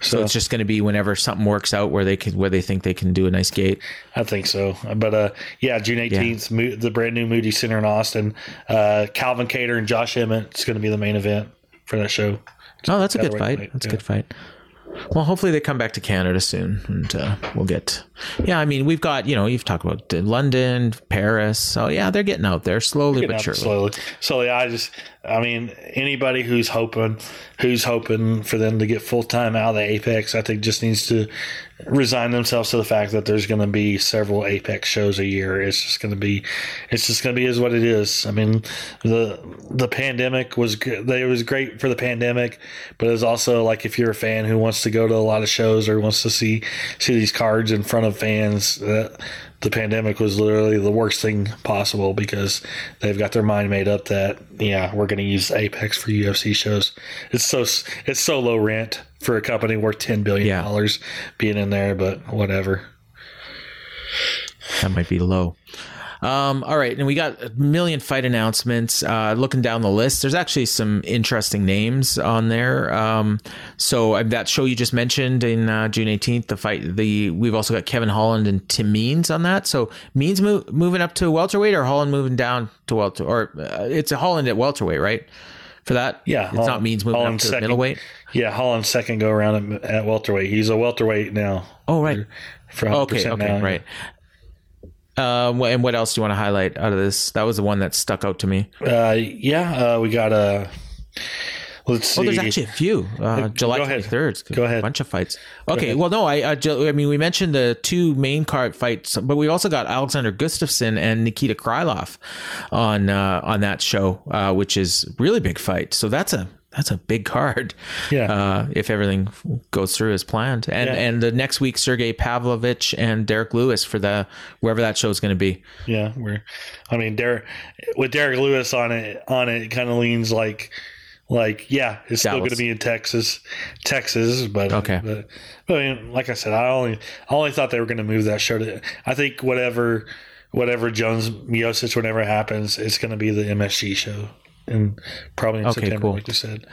so so, it's just going to be whenever something works out where they could where they think they can do a nice gate. I think so. But uh, yeah, June eighteenth, Mo- the brand new Moody Center in Austin. Uh, Calvin Kattar and Josh Emmett is going to be the main event for that show. Oh, that's a good fight. That's a good fight. Well, hopefully they come back to Canada soon, and uh, we'll get. Yeah, I mean, we've got you know you've talked about London, Paris. So yeah, they're getting out there slowly but surely. slowly. So yeah, I just, I mean, anybody who's hoping, who's hoping for them to get full time out of the Apex, I think just needs to resign themselves to the fact that there's going to be several Apex shows a year. It's just going to be, it's just going to be is what it is. I mean, the the pandemic was good. It was great for the pandemic, but it was also like if you're a fan who wants to go to a lot of shows or wants to see see these cards in front of fans. Uh, the pandemic was literally the worst thing possible because they've got their mind made up that yeah we're going to use Apex for UFC shows. It's so it's so low rent for a company worth ten billion Yeah. dollars being in there, but whatever. That might be low. Um, all right, and we got a million fight announcements. Uh, looking down the list, there's actually some interesting names on there. Um, so uh, that show you just mentioned in uh, June 18th, the fight. The we've also got Kevin Holland and Tim Means on that. So Means mo- moving up to welterweight, or Holland moving down to welter, or uh, it's a Holland at welterweight, right? For that, Yeah, it's not Means moving Holland's up to second. middleweight. Yeah, Holland's second go around at, at welterweight. He's a welterweight now. Oh, right. For 100% Okay, okay, now. right. Uh, and what else do you want to highlight out of this? That was the one that stuck out to me. Uh, yeah, uh, we got a. Let's see. Oh, there's actually a few. Uh, July go 23rd. Go ahead. A bunch of fights. Okay. Well, no, I, I, I mean, we mentioned the two main card fights, but we also got Alexander Gustafsson and Nikita Krylov on uh, on that show, uh, which is really big fight. So that's a that's a big card. Yeah. Uh, if everything goes through as planned, and Yeah. and the next week Sergei Pavlovich and Derrick Lewis for the wherever that show is going to be. Yeah, we're. I mean, Derek with Derrick Lewis on it, on it, it kind of leans like, like yeah, it's still going to be in Texas, Texas. But Okay. but, but I mean, like I said, I only I only thought they were going to move that show to. I think whatever whatever Jones Miocic whatever happens, it's going to be the MSG show, and probably in Okay, September, cool. like you said.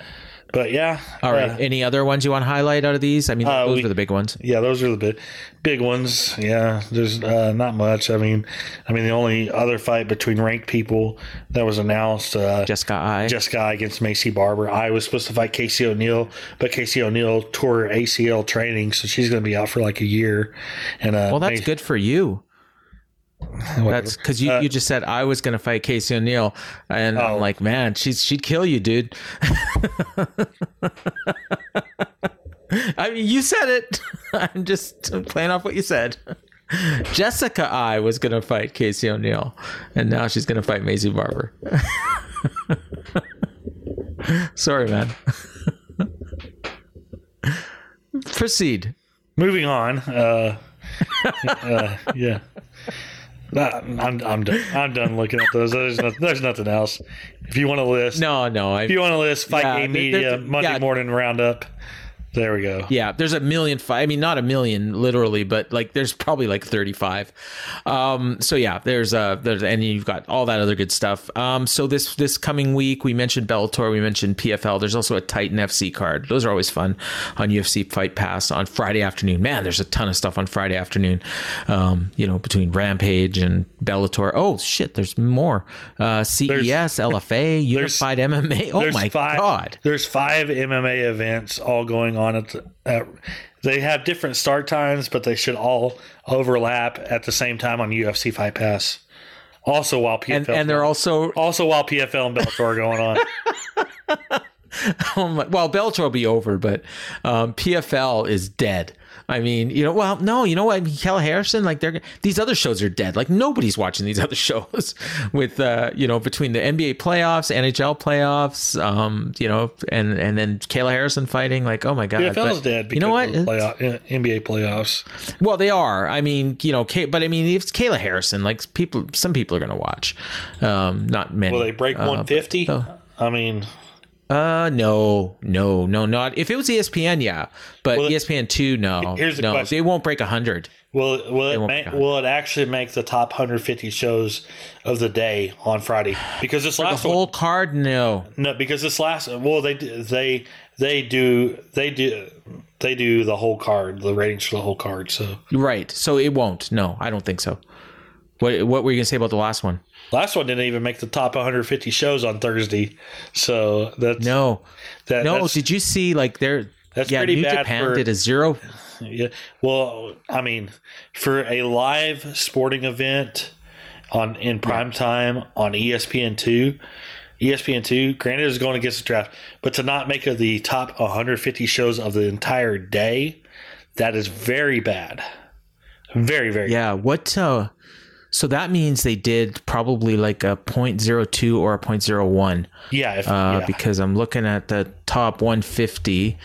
But yeah, All right. uh, Any other ones you want to highlight out of these? I mean, Uh, those we- were the big ones. Yeah, those are the big, big ones. Yeah, there's uh, not much. I mean, I mean, the only other fight between ranked people that was announced, uh, Jessica Eye. Jessica Eye against Maycee Barber. I was supposed to fight Casey O'Neill, but Casey O'Neill tore her ACL training, so she's going to be out for like a year. And uh, well, that's Macy- good for you. That's because you, Uh, you just said I was going to fight Casey O'Neill, and Oh. I'm like, man, she's she'd kill you, dude. I mean, you said it. I'm just playing off what you said. Jessica I was going to fight Casey O'Neill, and now she's going to fight Maycee Barber. Sorry, man. Proceed. Moving on. Uh, uh, yeah. I'm I'm done. I'm done looking at those. There's, no, there's nothing else. If you want to list, No, no, I if you want to list Fight Yeah, Game there- Media Monday yeah. morning roundup, there we go. Yeah, there's a million. Fi- I mean, not a million literally, but like there's probably like 35. Um, so yeah, there's uh there's and you've got all that other good stuff. Um, so this this coming week we mentioned Bellator, we mentioned PFL. There's also a Titan FC card. Those are always fun on UFC Fight Pass on Friday afternoon. Man, there's a ton of stuff on Friday afternoon. Um, you know, between Rampage and Bellator. Oh shit, there's more. Uh, CES, LFA, Unified MMA. Oh my five, god. There's five MMA events all going on at, the, at. They have different start times, but they should all overlap at the same time on UFC Fight Pass. Also, while PFL And and they're also also while PFL and Bellator are going on. Oh my, well, Bellator will be over, but um, PFL is dead. I mean, you know, well, no, you know what? Kel Harrison, like they're these other shows are dead. Like nobody's watching these other shows with, uh, you know, between the NBA playoffs, NHL playoffs, um, you know, and and then Kayla Harrison fighting. Like, oh my god, PFL's But dead. Because You know what? Of playoff, NBA playoffs. Well, they are. I mean, you know, Kay, but I mean, if it's Kayla Harrison, like people, some people are going to watch. Um, not many. Will they break Uh, 150? I mean, Uh, no, no, no, not if it was ESPN, yeah, but Well, ESPN two, no, here's the no, question. it won't break hundred. will it, will it, make, will it actually make the top 150 shows of the day on Friday? Because this The last one, whole card, no. No, because this last well they they they do they do they do the whole card, the ratings for the whole card. So Right, so it won't. No, I don't think so. What What were you gonna say about the last one? last one didn't even make the top 150 shows on Thursday. So that's No, that, no. Did you see like there? That's yeah, pretty New bad Japan for- did a zero. yeah. Well, I mean, for a live sporting event on in prime time on ESPN two. ESPN two, granted, is going against the draft, but to not make the top 150 shows of the entire day, that is very bad. Very, very Yeah, what? uh So that means they did probably like a .02 or a .01. Yeah, if, uh, yeah. because I'm looking at the top 150,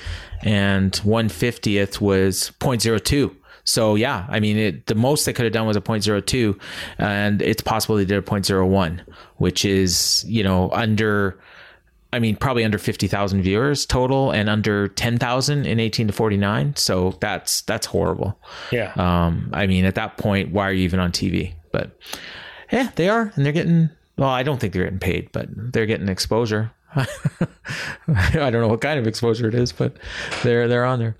and 150th was 0.02. So yeah, I mean, it, the most they could have done was a 0.02, and it's possible they did a 0.01, which is you know under. I mean, probably under fifty thousand viewers total, and under ten thousand in eighteen to forty nine. So that's that's horrible. yeah. Um, I mean, at that point, why are you even on TV? But yeah, they are, and they're getting. Well, I don't think they're getting paid, but they're getting exposure. I don't know what kind of exposure it is, but they're they're on there.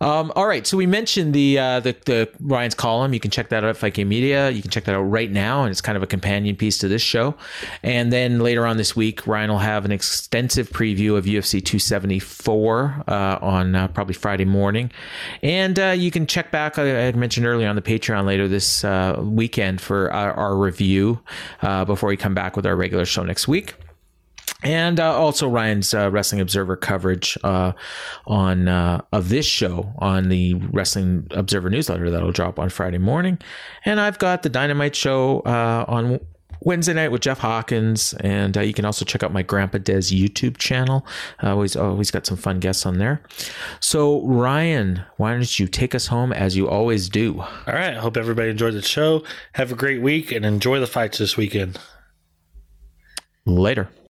Um, all right, so we mentioned the uh, the the Ryan's column. You can check that out at Fight Media. You can check that out right now, and it's kind of a companion piece to this show. And then later on this week, Ryan will have an extensive preview of UFC 274 uh, on uh, probably Friday morning. And uh, you can check back. I I had mentioned earlier on the Patreon later this uh, weekend for our, our review uh, before we come back with our regular show next week and uh, also Ryan's uh, Wrestling Observer coverage uh, on uh, of this show on the Wrestling Observer newsletter that'll drop on Friday morning, and I've got the Dynamite show uh, on Wednesday night with Jeff Hawkins, and uh, you can also check out my Grandpa Des YouTube channel. Uh, always, always got some fun guests on there. So Ryan, why don't you take us home as you always do? All right. I hope everybody enjoyed the show. Have a great week and enjoy the fights this weekend. Later.